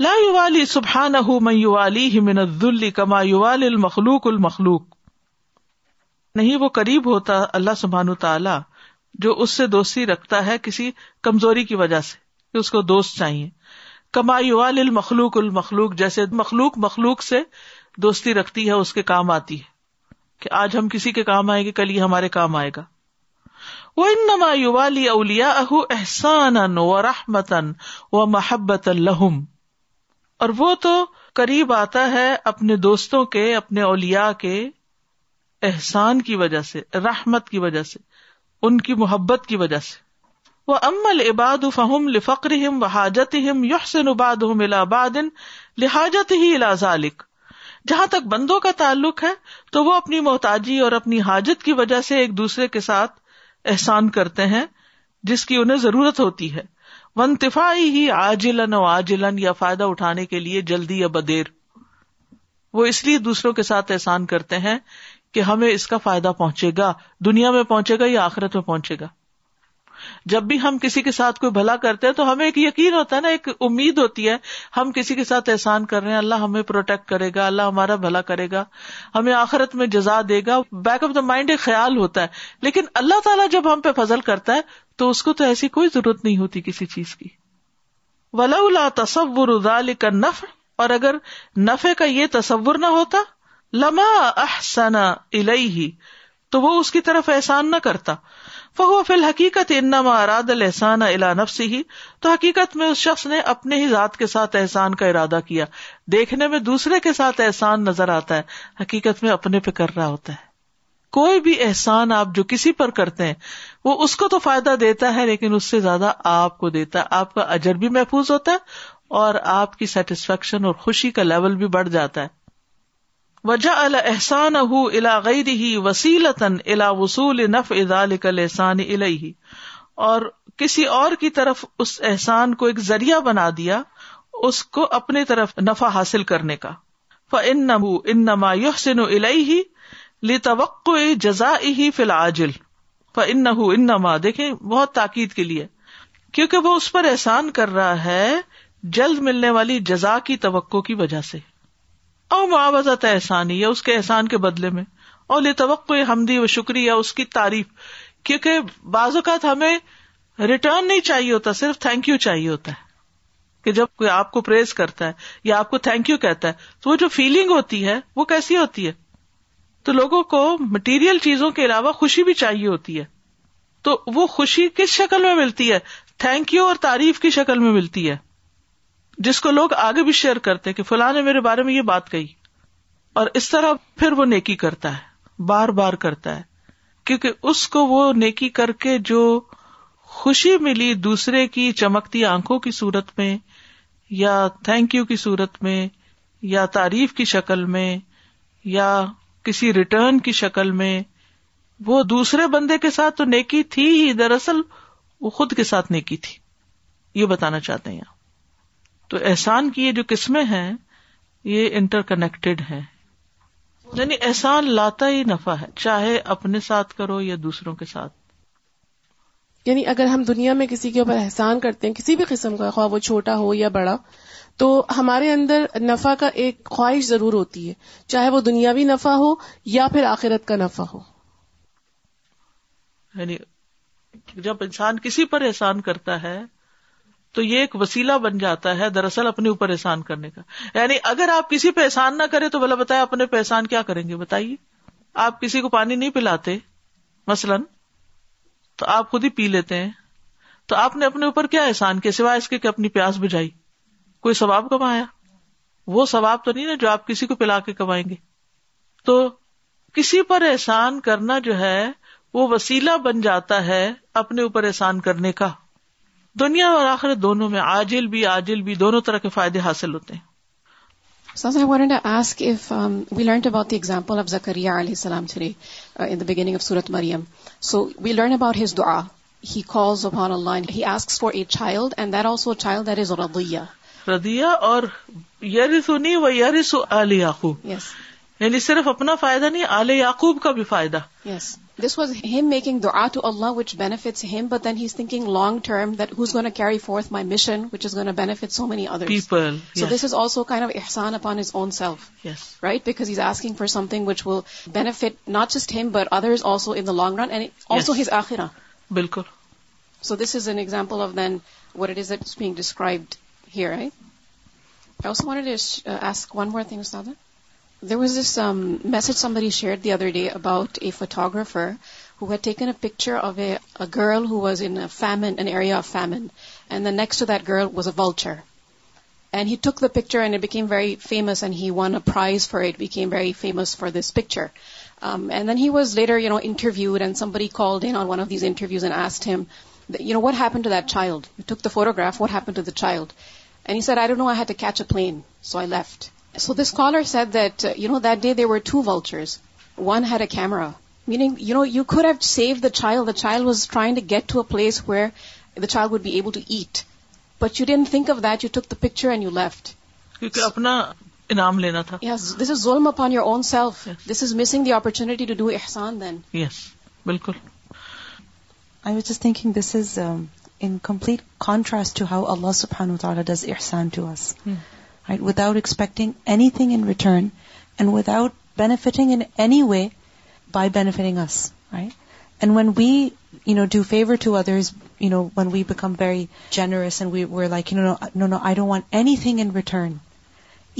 لا والی سبحان نہ من الذل کما وال المخلوق المخلوق نہیں وہ قریب ہوتا اللہ سبحان تعالی جو اس سے دوستی رکھتا ہے کسی کمزوری کی وجہ سے اس کو دوست چاہیے کمائی وال المخلوق المخلوق جیسے مخلوق مخلوق سے دوستی رکھتی ہے اس کے کام آتی ہے کہ آج ہم کسی کے کام آئیں گے کل یہ ہمارے کام آئے گا وہ ان نما والی اولیا اہ احسان ان و رحمت ان و محبت الحم اور وہ تو قریب آتا ہے اپنے دوستوں کے اپنے اولیا کے احسان کی وجہ سے رحمت کی وجہ سے ان کی محبت کی وجہ سے وہ امل فہم لفقر ہم و حاجت اباد لہاجت ہی الازالک جہاں تک بندوں کا تعلق ہے تو وہ اپنی محتاجی اور اپنی حاجت کی وجہ سے ایک دوسرے کے ساتھ احسان کرتے ہیں جس کی انہیں ضرورت ہوتی ہے ون ہی آجلن و آجلن یا فائدہ اٹھانے کے لیے جلدی یا بدیر وہ اس لیے دوسروں کے ساتھ احسان کرتے ہیں کہ ہمیں اس کا فائدہ پہنچے گا دنیا میں پہنچے گا یا آخرت میں پہنچے گا جب بھی ہم کسی کے ساتھ کوئی بھلا کرتے ہیں تو ہمیں ایک یقین ہوتا ہے نا ایک امید ہوتی ہے ہم کسی کے ساتھ احسان کر رہے ہیں اللہ ہمیں پروٹیکٹ کرے گا اللہ ہمارا بھلا کرے گا ہمیں آخرت میں جزا دے گا بیک آف دا مائنڈ ایک خیال ہوتا ہے لیکن اللہ تعالیٰ جب ہم پہ فضل کرتا ہے تو اس کو تو ایسی کوئی ضرورت نہیں ہوتی کسی چیز کی ولا تصور کا نف اور اگر نفے کا یہ تصور نہ ہوتا لما احسنا الیہ تو وہ اس کی طرف احسان نہ کرتا فہو فی الحقیقت انما اراد الحسان الا نفسی ہی تو حقیقت میں اس شخص نے اپنے ہی ذات کے ساتھ احسان کا ارادہ کیا دیکھنے میں دوسرے کے ساتھ احسان نظر آتا ہے حقیقت میں اپنے پہ کر رہا ہوتا ہے کوئی بھی احسان آپ جو کسی پر کرتے ہیں وہ اس کو تو فائدہ دیتا ہے لیکن اس سے زیادہ آپ کو دیتا ہے آپ کا اجر بھی محفوظ ہوتا ہے اور آپ کی سیٹسفیکشن اور خوشی کا لیول بھی بڑھ جاتا ہے وجہ الحسان الا غیر ہی تن الا وصول نف اضا کل احسان ال کی طرف اس احسان کو ایک ذریعہ بنا دیا اس کو اپنے طرف نفع حاصل کرنے کا ف ان نُ انما یو سن القو اے جزا ہی فی الآجل نہ ان انما دیکھے بہت تاکید کے لیے کیونکہ وہ اس پر احسان کر رہا ہے جلد ملنے والی جزا کی توقع کی وجہ سے او معاوضت احسانی یا اس کے احسان کے بدلے میں اور لے تو حمدی و شکریہ اس کی تعریف کیونکہ بعض اوقات ہمیں ریٹرن نہیں چاہیے ہوتا صرف تھینک یو چاہیے ہوتا ہے کہ جب کوئی آپ کو پریز کرتا ہے یا آپ کو تھینک یو کہتا ہے تو وہ جو فیلنگ ہوتی ہے وہ کیسی ہوتی ہے تو لوگوں کو مٹیریل چیزوں کے علاوہ خوشی بھی چاہیے ہوتی ہے تو وہ خوشی کس شکل میں ملتی ہے تھینک یو اور تعریف کی شکل میں ملتی ہے جس کو لوگ آگے بھی شیئر کرتے کہ فلاں نے میرے بارے میں یہ بات کہی اور اس طرح پھر وہ نیکی کرتا ہے بار بار کرتا ہے کیونکہ اس کو وہ نیکی کر کے جو خوشی ملی دوسرے کی چمکتی آنکھوں کی صورت میں یا تھینک یو کی صورت میں یا تعریف کی شکل میں یا کسی ریٹرن کی شکل میں وہ دوسرے بندے کے ساتھ تو نیکی تھی ہی دراصل وہ خود کے ساتھ نیکی تھی یہ بتانا چاہتے ہیں آپ تو احسان کی یہ جو قسمیں ہیں یہ انٹر کنیکٹڈ ہے یعنی احسان لاتا ہی نفع ہے چاہے اپنے ساتھ کرو یا دوسروں کے ساتھ یعنی اگر ہم دنیا میں کسی کے اوپر احسان کرتے ہیں کسی بھی قسم کا خواہ وہ چھوٹا ہو یا بڑا تو ہمارے اندر نفع کا ایک خواہش ضرور ہوتی ہے چاہے وہ دنیاوی نفع ہو یا پھر آخرت کا نفع ہو یعنی جب انسان کسی پر احسان کرتا ہے تو یہ ایک وسیلہ بن جاتا ہے دراصل اپنے اوپر احسان کرنے کا یعنی اگر آپ کسی پہ احسان نہ کرے تو بلا بتائے اپنے پہ احسان کیا کریں گے بتائیے آپ کسی کو پانی نہیں پلاتے مثلاً تو آپ خود ہی پی لیتے ہیں تو آپ نے اپنے اوپر کیا احسان کیا سوائے اس کے کہ اپنی پیاس بجھائی کوئی ثواب کمایا وہ ثواب تو نہیں نا جو آپ کسی کو پلا کے کمائیں گے تو کسی پر احسان کرنا جو ہے وہ وسیلہ بن جاتا ہے اپنے اوپر احسان کرنے کا دنیا اور آخرت دونوں میں عاجل بھی عاجل بھی دونوں طرح کے فائدے حاصل ہوتے ہیں یعنی صرف اپنا فائدہ نہیں آل یعقوب کا بھی فائدہ yes this was him making the to Allah which bets him but then he's thinking long term that he's gonna carry forth my mission which is gonna bet so many so this is also kind of Ehsan upon cause own self right because asking for something which will ولفٹ not just him but order is also and also his رنڈو بالکل so this is an example of then what it is it being described here I also one more thing There was this um, message somebody shared the other day about a photographer who had taken a picture of a girl who was in an area of famine. And then next to that girl was a vulture. And he took the picture and it became very famous and he won a prize for it, became very famous for this picture. Um, and then he was later, interviewed, and somebody called in on one of these interviews and asked him, what happened to that child? You took the photograph, what happened to the child? And he said, I don't know, I had to catch a plane, so I left. So this caller said that you know that day they were two watchers one had a camera meaning you could have saved the child the child was try to get to a place where the child would be able to eat but you didn't think oh دک the picture and you left upon your own self this is missing the opportunity do احسان دین yes بالکل I was thinking this is an complete contrast ہاؤسالا does Ehsan to us out expecting anything in return and without بیٹنگی way by benefiting and when we you know the favour to others when we compare generous like want egg in return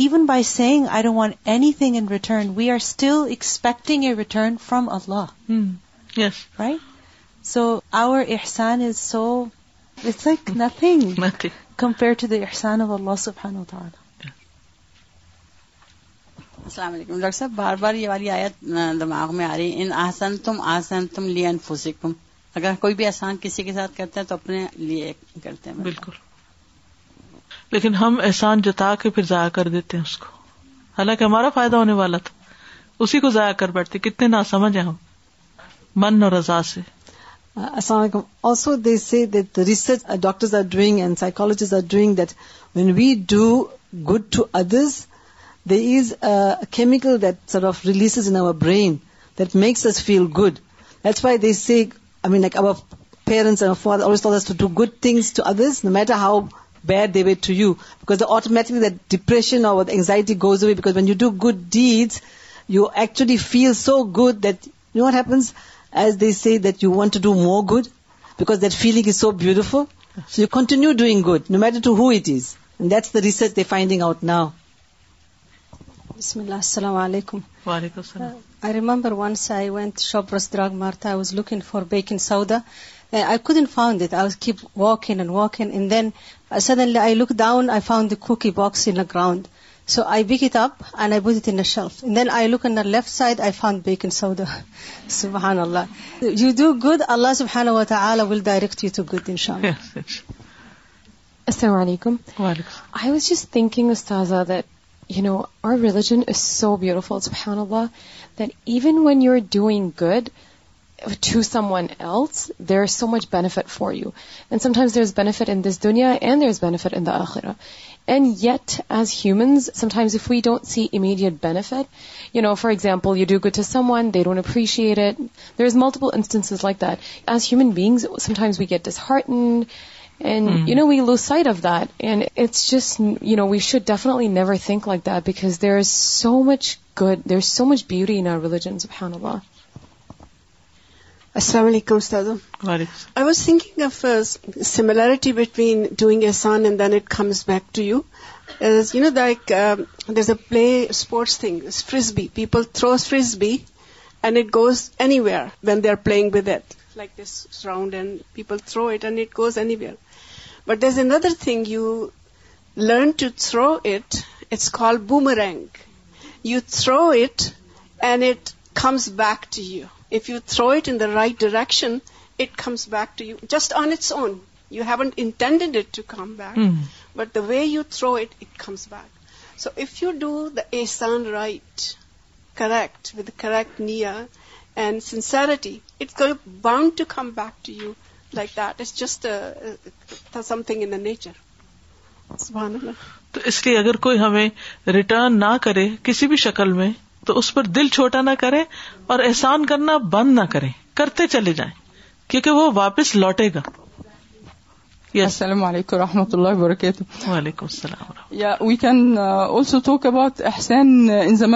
even by seeing I don't want egg return we are still expecting you return from law right so our Ehsan is so it's nothing compare to داحسان السلام علیکم doctor صاحب بار بار یہ والی آیت دماغ میں آ رہی ان آسن آسن تم تم اگر کوئی بھی احسان کسی کے ساتھ کرتا ہے تو اپنے لیے کرتے ہیں بالکل لیکن ہم احسان جتا کے پھر ضائع کر دیتے ہیں اس کو حالانکہ ہمارا فائدہ ہونے والا تھا اسی کو ضائع کر بیٹھتے کتنے نہ سمجھ ہیں ہم من اور رضا سے السلام علیکم also they see that research doctors are are doing doing and psychologies that when we do good to others there is a chemical that sort of releases in our brain that makes us feel good. That's why they say, our parents and our father always told us to do good things to others, no matter how bad they were to you. Because automatically that depression or the anxiety goes away, because when you do good deeds, you actually feel so good that, you know what happens? As they say, that you want to do more good, because that feeling is so beautiful. So you continue doing good, no matter to who it is. And that's the research they're finding out now. بسم اللہ السلام علیکم وعلیکم السلام I remember once I went Shoppers Drug Mart I was looking for baking soda I couldn't found that I keep walk in and walk in and then suddenly I look down I found the cookie box in ground so I pick it up and I put it in shelf and then I look in left side I found baking soda سبحان اللہ you do good اللہ سبحان و تعالی will direct you to good ان شاء السلام علیکم I was just thinking استاذہ that you know, our religion is so beautiful, subhanAllah, that even when you're doing good to someone else, there's so much benefit for you. And sometimes there's benefit in this dunya and there's benefit in the akhirah. And yet, as humans, sometimes if we don't see immediate benefit, you know, for example, you do good to someone, they don't appreciate it. There's multiple instances like that. As human beings, sometimes we get disheartened, and, hmm. we lose sight of that. And it's just, we should definitely never think like that, because there is so much good, there's so much beauty in our religion, subhanAllah. Assalamu alaikum, Ustaz. I was thinking of a similarity between doing ihsan and then it comes back to you. As um, there's a sports thing, it's frisbee. People throw frisbee and it goes anywhere when they're playing with it. Like this round, and people throw it and it goes anywhere. But there's another thing you learn to throw it. It's called boomerang. You throw it and it comes back to you. If you throw it in the right direction, it comes back to you just on its own. You haven't intended it to come back. Hmm. But the way you throw it, it comes back. So if you do the asan right, correct, with the correct niya and sincerity, it's bound to come back to you like that is just something in nature تو اس لیے اگر کوئی ہمیں return نہ کرے کسی بھی شکل میں تو اس پر دل چھوٹا نہ کرے اور احسان کرنا بند نہ کرے کرتے چلے جائیں کیونکہ وہ واپس لوٹے گا السلام علیکم و رحمۃ اللہ وبرکاتہ وعلیکم السلام یا we can also talk about Ehsan the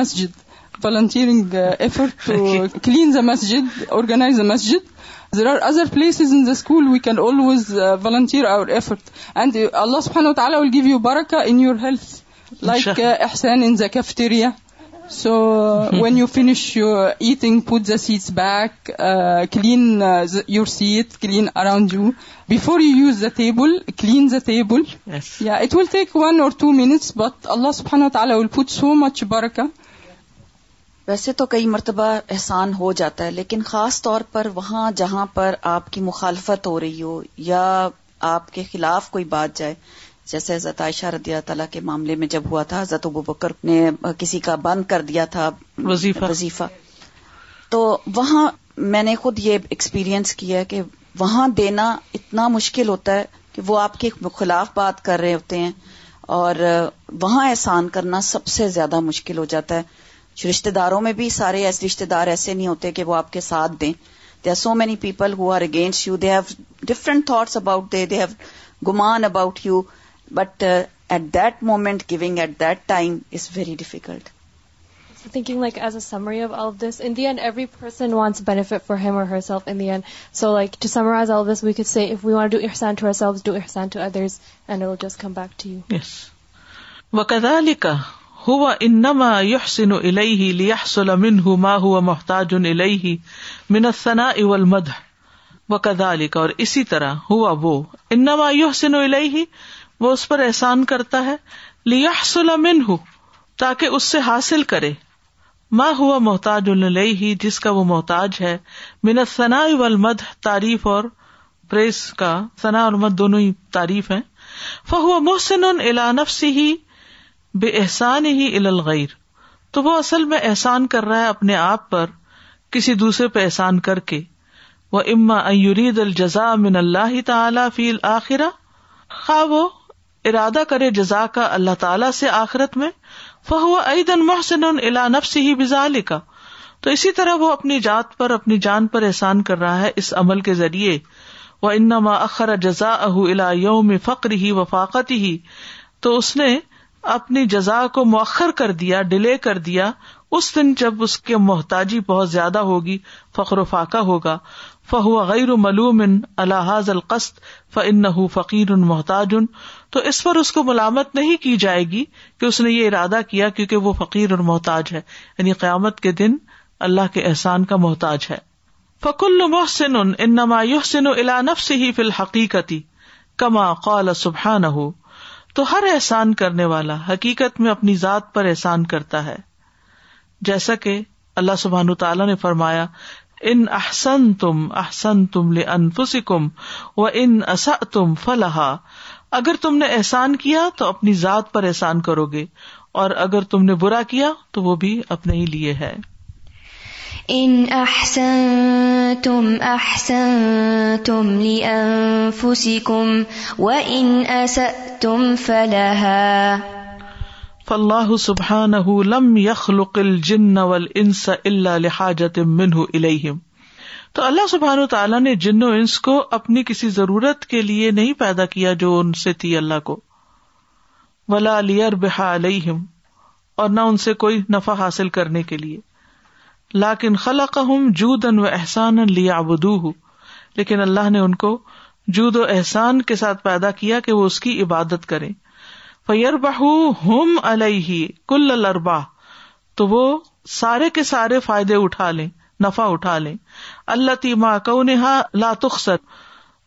masjid. There are other places we can visit Allah عصفان و تعالیٰ گیو یو برکہ in your ہیلائکینیا so when you finish your eating put the seats back in your seat clean around you before you use the table clean the table two minutes but Allah عسفانہ تعالیٰ so مچ برکہ ویسے تو کئی مرتبہ احسان ہو جاتا ہے لیکن خاص طور پر وہاں جہاں پر آپ کی مخالفت ہو رہی ہو یا آپ کے خلاف کوئی بات جائے جیسے حضرت عائشہ رضی اللہ تعالیٰ کے معاملے میں جب ہوا تھا حضرت ابو بکر نے کسی کا بند کر دیا تھا وظیفہ وظیفہ تو وہاں میں نے خود یہ ایکسپیرینس کیا کہ وہاں دینا اتنا مشکل ہوتا ہے کہ وہ آپ کے خلاف بات کر رہے ہوتے ہیں اور وہاں احسان کرنا سب سے زیادہ مشکل ہو جاتا ہے رشتے داروں میں بھی سارے ایسے رشتے دار ایسے نہیں ہوتے کہ وہ آپ کے ساتھ then they are so many people who are against you they have different thoughts about they they have گمان about you but at that moment giving at that time is very difficult difficulties ہوا انما یحسن الیہ لیحصل منہ ما ہوا محتاج الیہ من الثناء والمدح وکذالک اور اسی طرح ہوا وہ انما یحسن الیہ وہ اس پر احسان کرتا ہے لیحصل منہ تاکہ اس سے حاصل کرے ما ہوا محتاج الیہ جس کا وہ محتاج ہے من الثناء والمدح تعریف اور پریس کا ثناء مدح دونوں ہی تعریف ہیں فہو محسن الی نفسہ ہی بے احسان ہی الغیر تو وہ اصل میں احسان کر رہا ہے اپنے آپ پر کسی دوسرے پہ احسان کر کے وہ اما الجزا من اللہ تعالی فی الآخرہ خواہ وہ ارادہ کرے جزا کا اللہ تعالی سے آخرت میں فہو عید المحسن الا نفس ہی بزال کا تو اسی طرح وہ اپنی جات پر اپنی جان پر احسان کر رہا ہے اس عمل کے ذریعے وہ انما اخر جزا اہ الا یوم فخر ہی وفاقت ہی تو اس نے اپنی جزا کو مؤخر کر دیا ڈیلے کر دیا اس دن جب اس کے محتاجی بہت زیادہ ہوگی فخر و فاقہ ہوگا فہو غیر ان الحاظ القست ف ان فقیر ان محتاج ان تو اس پر اس کو ملامت نہیں کی جائے گی کہ اس نے یہ ارادہ کیا کیونکہ وہ فقیر اور محتاج ہے یعنی قیامت کے دن اللہ کے احسان کا محتاج ہے فق المحسن ان نما سن الا نفس ہی فی الحقیقتی کما قال سبحان ہو تو ہر احسان کرنے والا حقیقت میں اپنی ذات پر احسان کرتا ہے جیسا کہ اللہ سبحان تعالیٰ نے فرمایا ان احسن تم احسن تم لے انف و ان تم فلاح اگر تم نے احسان کیا تو اپنی ذات پر احسان کرو گے اور اگر تم نے برا کیا تو وہ بھی اپنے ہی لیے ہے الا سب یخ اللہ تو اللہ سبحان تعالیٰ نے جن و انس کو اپنی کسی ضرورت کے لیے نہیں پیدا کیا جو ان سے تھی اللہ کو ولا علی بحا علیہم اور نہ ان سے کوئی نفع حاصل کرنے کے لیے لاکن خلق ہوں و احسان لیا لیکن اللہ نے ان کو جود و احسان کے ساتھ پیدا کیا کہ وہ اس کی عبادت کرے فیئر بہ ہوم الربا تو وہ سارے کے سارے فائدے اٹھا لیں نفع اٹھا لے اللہ تی ماں کو لاتخر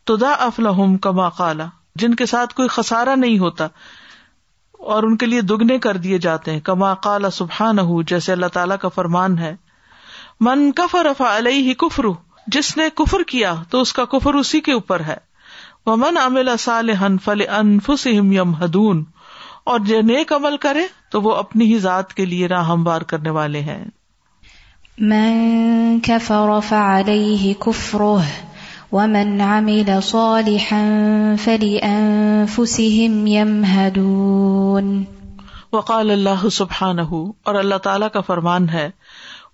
تدا افل ہم کما کالا جن کے ساتھ کوئی خسارا نہیں ہوتا اور ان کے لیے دگنے کر دیے جاتے ہیں کما کالا سبحان نہ ہوں جیسے اللہ تعالیٰ کا فرمان ہے من کفرف علیہ کفرو جس نے کفر کیا تو اس کا کفر اسی کے اوپر ہے وہ من املا سالح فل ان فسم یم حدون اور نیک عمل کرے تو وہ اپنی ہی ذات کے لیے راہ ہموار کرنے والے ہیں صالحا یم يمهدون وقال اللہ سبحان اور اللہ تعالیٰ کا فرمان ہے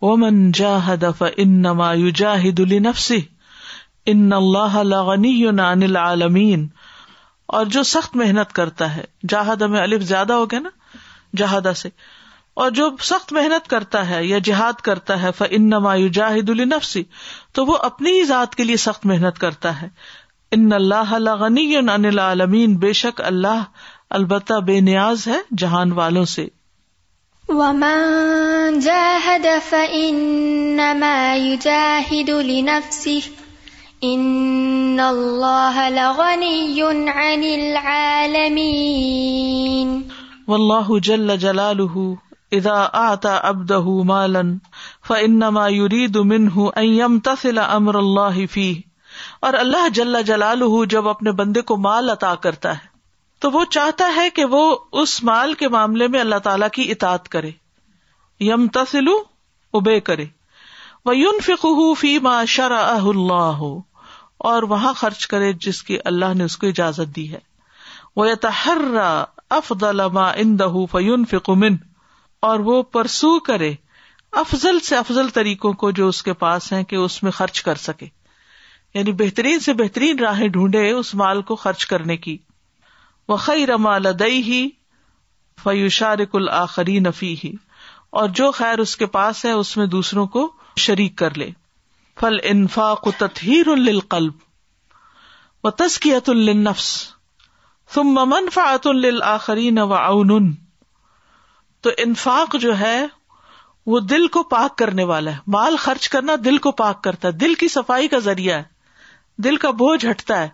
ومن جاهد فانما يجاهد لنفسه ان اللہ العالمين اور جو سخت محنت کرتا ہے جہاد میں الف زیادہ ہو گیا نا جہاد سے اور جو سخت محنت کرتا ہے یا جہاد کرتا ہے فانما يجاهد لنفسه تو وہ اپنی ہی ذات کے لیے سخت محنت کرتا ہے ان اللہ لغني عن العالمين بے شک اللہ البتہ بے نیاز ہے جہان والوں سے والله جل جلال ادا آتا ابد ہُو مالن يريد دن أن يمتثل امر اللہ فی اور اللہ جل جلال جب اپنے بندے کو مال عطا کرتا ہے تو وہ چاہتا ہے کہ وہ اس مال کے معاملے میں اللہ تعالی کی اطاط کرے یم تسلو ابے کرے وہ یون فکو فی ما شرا اللہ اور وہاں خرچ کرے جس کی اللہ نے اس کو اجازت دی ہے وہ وہرف ان دہ فیون فکمن اور وہ پرسو کرے افضل سے افضل طریقوں کو جو اس کے پاس ہیں کہ اس میں خرچ کر سکے یعنی بہترین سے بہترین راہیں ڈھونڈے اس مال کو خرچ کرنے کی وق رما لدئی فعوشار الآخری نفی ہی اور جو خیر اس کے پاس ہے اس میں دوسروں کو شریک کر لے فل انفاق و النفس و فاطل تو انفاق جو ہے وہ دل کو پاک کرنے والا ہے مال خرچ کرنا دل کو پاک کرتا ہے دل کی صفائی کا ذریعہ ہے دل کا بوجھ ہٹتا ہے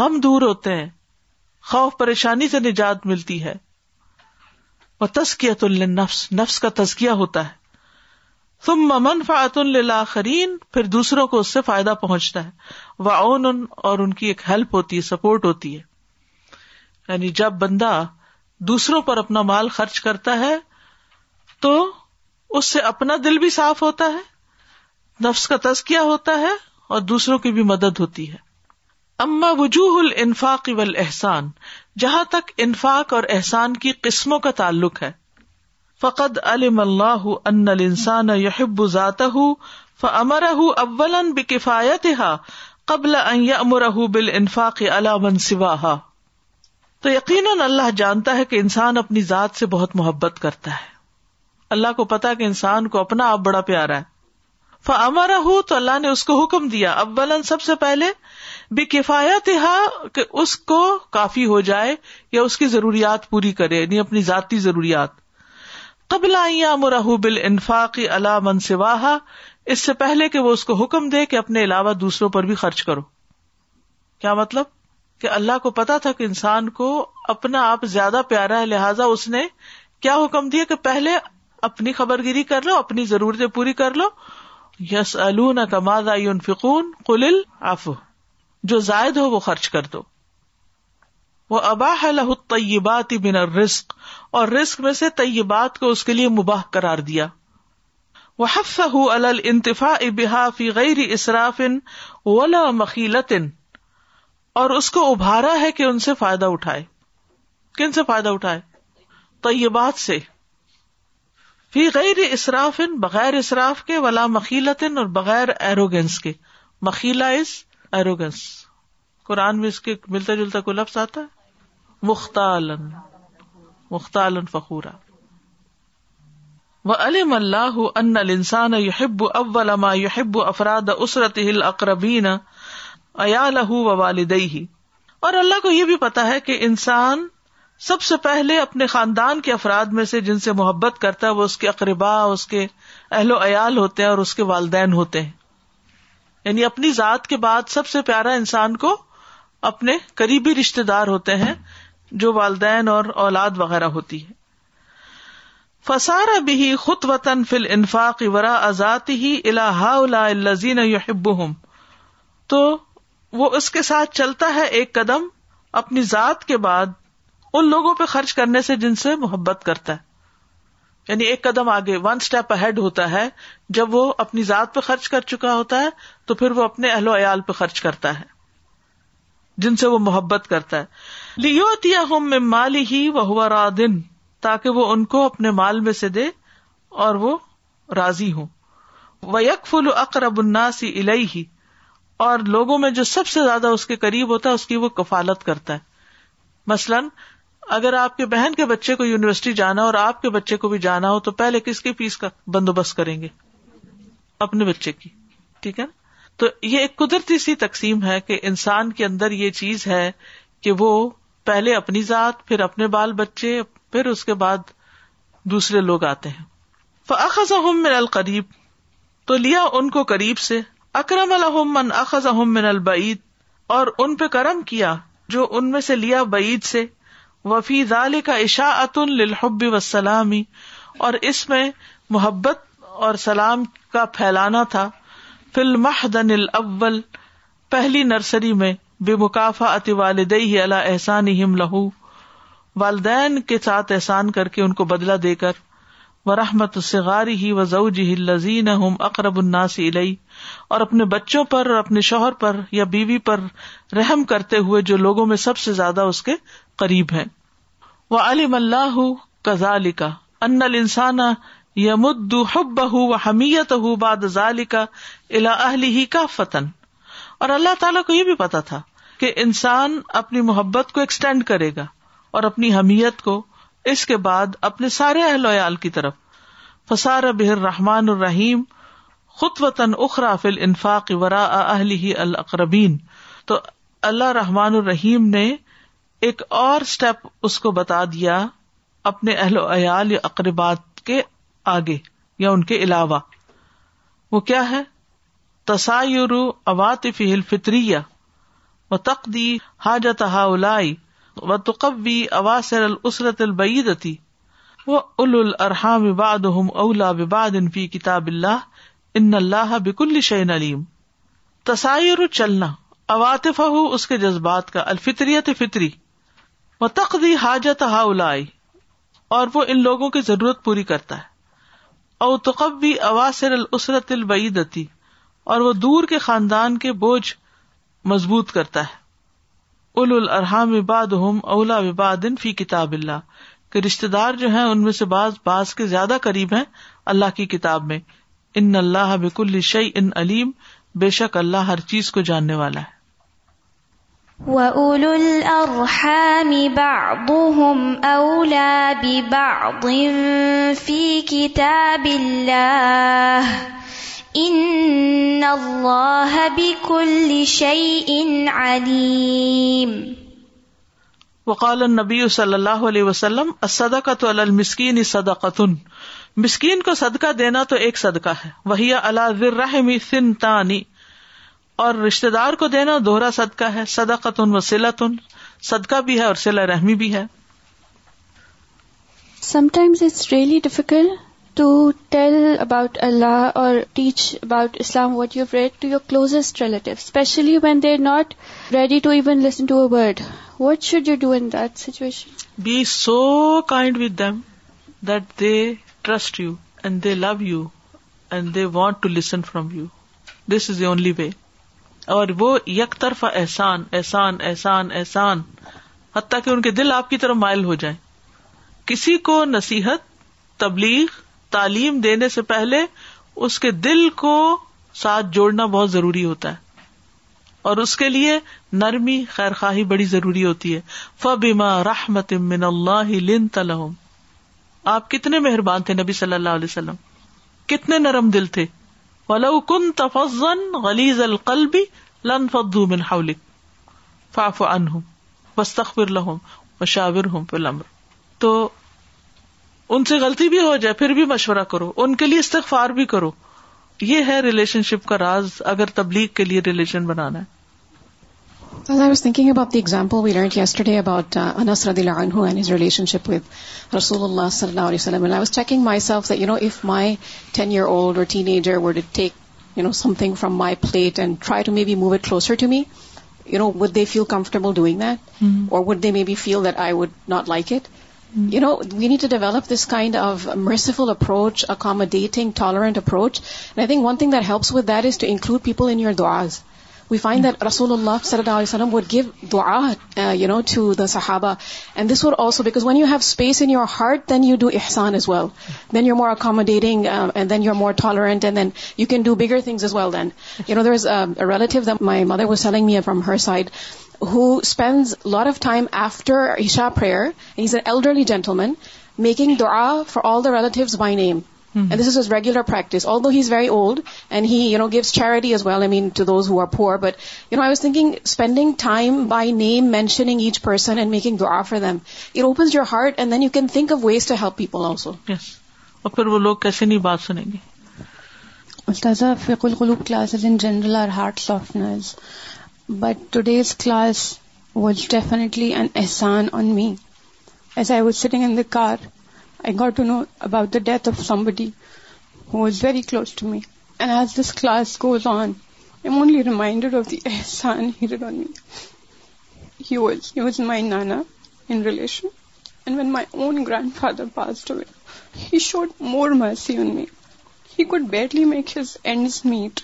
غم دور ہوتے ہیں خوف پریشانی سے نجات ملتی ہے وہ اطلیہ نفس نفس کا تزکیہ ہوتا ہے تم ممن فعت الآخرین پھر دوسروں کو اس سے فائدہ پہنچتا ہے وہ اون اور ان کی ایک ہیلپ ہوتی ہے سپورٹ ہوتی ہے یعنی جب بندہ دوسروں پر اپنا مال خرچ کرتا ہے تو اس سے اپنا دل بھی صاف ہوتا ہے نفس کا تسکیہ ہوتا ہے اور دوسروں کی بھی مدد ہوتی ہے اما وجوہ الفاق و جہاں تک انفاق اور احسان کی قسموں کا تعلق ہے فقط اللہ ان ذاته فامره اولا ہا قبل ان یامره انفاق اللہ من سوا تو یقیناً اللہ جانتا ہے کہ انسان اپنی ذات سے بہت محبت کرتا ہے اللہ کو پتا کہ انسان کو اپنا آپ بڑا پیارا ہے فمارا ہو تو اللہ نے اس کو حکم دیا ابلا سب سے پہلے بے کفایت کہ اس کو کافی ہو جائے یا اس کی ضروریات پوری کرے یعنی اپنی ذاتی ضروریات قبل مرح بال انفاق اللہ سواہا اس سے پہلے کہ وہ اس کو حکم دے کہ اپنے علاوہ دوسروں پر بھی خرچ کرو کیا مطلب کہ اللہ کو پتا تھا کہ انسان کو اپنا آپ زیادہ پیارا ہے لہٰذا اس نے کیا حکم دیا کہ پہلے اپنی خبر گیری کر لو اپنی ضرورتیں پوری کر لو یس الون فکون جو زائد ہو وہ خرچ کر دو وہ اباہ لہ طیبات رسق اور رسک میں سے طیبات کو اس کے لیے مباح کرار دیا وہ حفص ہل الفا فی غیر اصراف ولا مخیلت اور اس کو ابھارا ہے کہ ان سے فائدہ اٹھائے کن سے فائدہ اٹھائے طیبات سے فی غیر اصراف ان بغیر اصراف کے ولا مخیلت ان اور بغیر ایروگینس کے مخیلا از ایروگینس قرآن میں اس کے ملتا جلتا کوئی لفظ آتا ہے مختالن مختالن فخورا و علم اللہ ان السان یحب اول ما یحب افراد اسرت ہل اقربین ایا لہ و والدئی اور اللہ کو یہ بھی پتا ہے کہ انسان سب سے پہلے اپنے خاندان کے افراد میں سے جن سے محبت کرتا ہے وہ اس کے اقربا اس کے اہل و عیال ہوتے ہیں اور اس کے والدین ہوتے ہیں یعنی اپنی ذات کے بعد سب سے پیارا انسان کو اپنے قریبی رشتے دار ہوتے ہیں جو والدین اور اولاد وغیرہ ہوتی ہے فسارا بھی خط وطن فل انفاق ورا وراض ہی الازین تو وہ اس کے ساتھ چلتا ہے ایک قدم اپنی ذات کے بعد ان لوگوں پہ خرچ کرنے سے جن سے محبت کرتا ہے یعنی ایک قدم آگے ون اسٹیپ ہوتا ہے جب وہ اپنی ذات پہ خرچ کر چکا ہوتا ہے تو پھر وہ اپنے اہل و عیال پہ خرچ کرتا ہے جن سے وہ محبت کرتا ہے میں ہی وہ دن تاکہ وہ ان کو اپنے مال میں سے دے اور وہ راضی ہو وہ یک فل اقرب ہی اور لوگوں میں جو سب سے زیادہ اس کے قریب ہوتا ہے اس کی وہ کفالت کرتا ہے مثلاً اگر آپ کے بہن کے بچے کو یونیورسٹی جانا اور آپ کے بچے کو بھی جانا ہو تو پہلے کس کی فیس کا بندوبست کریں گے اپنے بچے کی ٹھیک ہے نا تو یہ ایک قدرتی سی تقسیم ہے کہ انسان کے اندر یہ چیز ہے کہ وہ پہلے اپنی ذات پھر اپنے بال بچے پھر اس کے بعد دوسرے لوگ آتے ہیں فخذ من القریب تو لیا ان کو قریب سے اکرم الحم اخذ احم من البعید اور ان پہ کرم کیا جو ان میں سے لیا بعید سے وفی ضالح کا عشاط الحبی و سلامی اور اس میں محبت اور سلام کا پھیلانا تھا فلم اول پہلی نرسری میں بے مقافا ات والد اللہ احسان لہو والدین کے ساتھ احسان کر کے ان کو بدلا دے کر و رحمت ہی و زع اقرب الناس الناسی اور اپنے بچوں پر اور اپنے شوہر پر یا بیوی پر رحم کرتے ہوئے جو لوگوں میں سب سے زیادہ اس کے قریب ہیں وہ علیم اللہ ہُال انسان حمیت باد کا الا اہلی فتن اور اللہ تعالیٰ کو یہ بھی پتا تھا کہ انسان اپنی محبت کو ایکسٹینڈ کرے گا اور اپنی حمیت کو اس کے بعد اپنے سارے اہل ویال کی طرف فسار بحر رحمان الرحیم خط وطن اخرا فل انفاق و ہی القربین تو اللہ رحمان الرحیم نے ایک اور اسٹیپ اس کو بتا دیا اپنے اہل و عیال یا اقربات کے آگے یا ان کے علاوہ وہ کیا ہے تصای اواطفی الفطری حاجت السرت البعیدتی و ال الرحام ہو اولا وباد فی کتاب اللہ ان اللہ بکل شعین علیم تصای چلنا اواطف ہُو اس کے جذبات کا الفطریت فطری متخ تقدی حاجت ہا اولا اور وہ ان لوگوں کی ضرورت پوری کرتا ہے او تقبی اواسر السرت البعیدتی اور وہ دور کے خاندان کے بوجھ مضبوط کرتا ہے اول الرحام عباد اباد ہوم اولا وباد ان فی کتاب اللہ کے رشتے دار جو ہیں ان میں سے بعض بعض کے زیادہ قریب ہیں اللہ کی کتاب میں ان اللہ بک الشع ان علیم بے شک اللہ ہر چیز کو جاننے والا ہے وَأُولُو الْأَرْحَامِ بَعْضُهُمْ أَوْلَى بِبَعْضٍ فِي كِتَابِ اللَّهِ إِنَّ اللَّهَ بِكُلِّ شَيْءٍ علی وقال النبی صلی اللہ علیہ وسلم صدقۃ علی المسکین قطن مسکین کو صدقہ دینا تو ایک صدقہ ہے وہی اللہ رحمی سنتانی اور رشتے دار کو دینا دوہرا صدقہ ہے صدا کا و سیلا تن بھی ہے اور سیلا رحمی بھی ہے sometimes it's really difficult to tell about Allah اور teach about Islam what you read to your closest relative especially when they are not ready to even listen to word what should you do that situation be so kind with them that they trust you and they love you and they want to listen from you this is a only way اور وہ یک طرف احسان احسان احسان احسان حتیٰ کہ ان کے دل آپ کی طرف مائل ہو جائے کسی کو نصیحت تبلیغ تعلیم دینے سے پہلے اس کے دل کو ساتھ جوڑنا بہت ضروری ہوتا ہے اور اس کے لیے نرمی خیر خواہی بڑی ضروری ہوتی ہے فبیما آپ کتنے مہربان تھے نبی صلی اللہ علیہ وسلم کتنے نرم دل تھے ولو کن غلیز القلبی لن من حولک فاف ان بستم مشاور ہوں پلم تو ان سے غلطی بھی ہو جائے پھر بھی مشورہ کرو ان کے لیے استغفار بھی کرو یہ ہے ریلیشن شپ کا راز اگر تبلیغ کے لیے ریلیشن بنانا ہے As I was thinking about the example we learned yesterday about uh, Anas radiallahu anhu and his relationship with Rasulullah sallallahu alaihi wasallam, and I was checking myself that, if my 10-year-old or teenager were to take, something from my plate and try to maybe move it closer to me, would they feel comfortable doing that? Mm-hmm. Or would they maybe feel that I would not like it? Mm-hmm. We need to develop this kind of merciful approach, accommodating, tolerant approach. And I think one thing that helps with that is to include people in your du'as. We find that رسول اللہ صلی اللہ علیہ وسلم would give دعا you know to the صحابہ and this was also because when you have space in your heart then you do Ehsan as well then you more accommodating and then you more tolerant and then you can do bigger things as well then you know there is relative my mother was telling me from her side who spends lot of time after Isha prayer as an elderly gentleman making دعا for all the the the relatives my name and this is is regular practice although he is very old and has well I miss but you know I was thing spending time by name mentioning each person and making do for them it opens your heart and then you can think a ways to help پیپلو پھر وہ لوگ کیسے نہیں بات سنیں گے general but today's class was deeply and Ehsan on me as I was sing in the car I got to know about the death of somebody who was very close to me. And as this class goes on, I'm only reminded of the ihsan he did on me. He was my nana in relation. And when my own grandfather passed away, he showed more mercy on me. He could barely make his ends meet,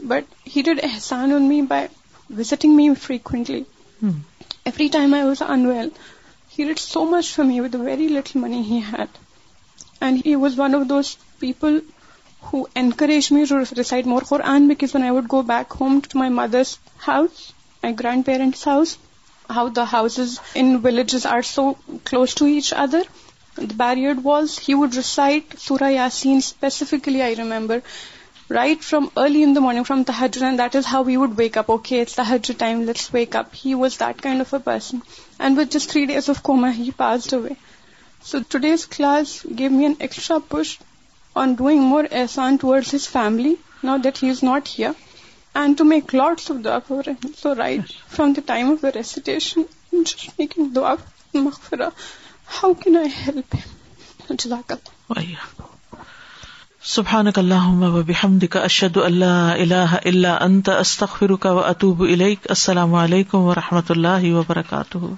but he did ihsan on me by visiting me frequently. Hmm. Every time I was unwell, he did so much for me with the very little money he had. And he was one of those people who encouraged me to recite more Quran, because when I would go back home to my mother's house, my grandparents' house, how the houses in villages are so close to each other, the barriered walls, he would recite Surah Yasin specifically, I remember. Right from early in the morning from تہجر and that is how we would wake up okay it's تہجر time let's wake up he was that kind of a person and with just three days of coma he pass away so today's class give me an extra push on doing more Ehsan towards his family now that he is not here and to make lots of دعا for so right from the time of the recitation just making دعا مغفرہ how can I help جزاک اللہ سبحان اللہ اشد اللہ اللہ انتخر و اطوب السلام علیکم و رحمۃ اللہ وبرکاتہ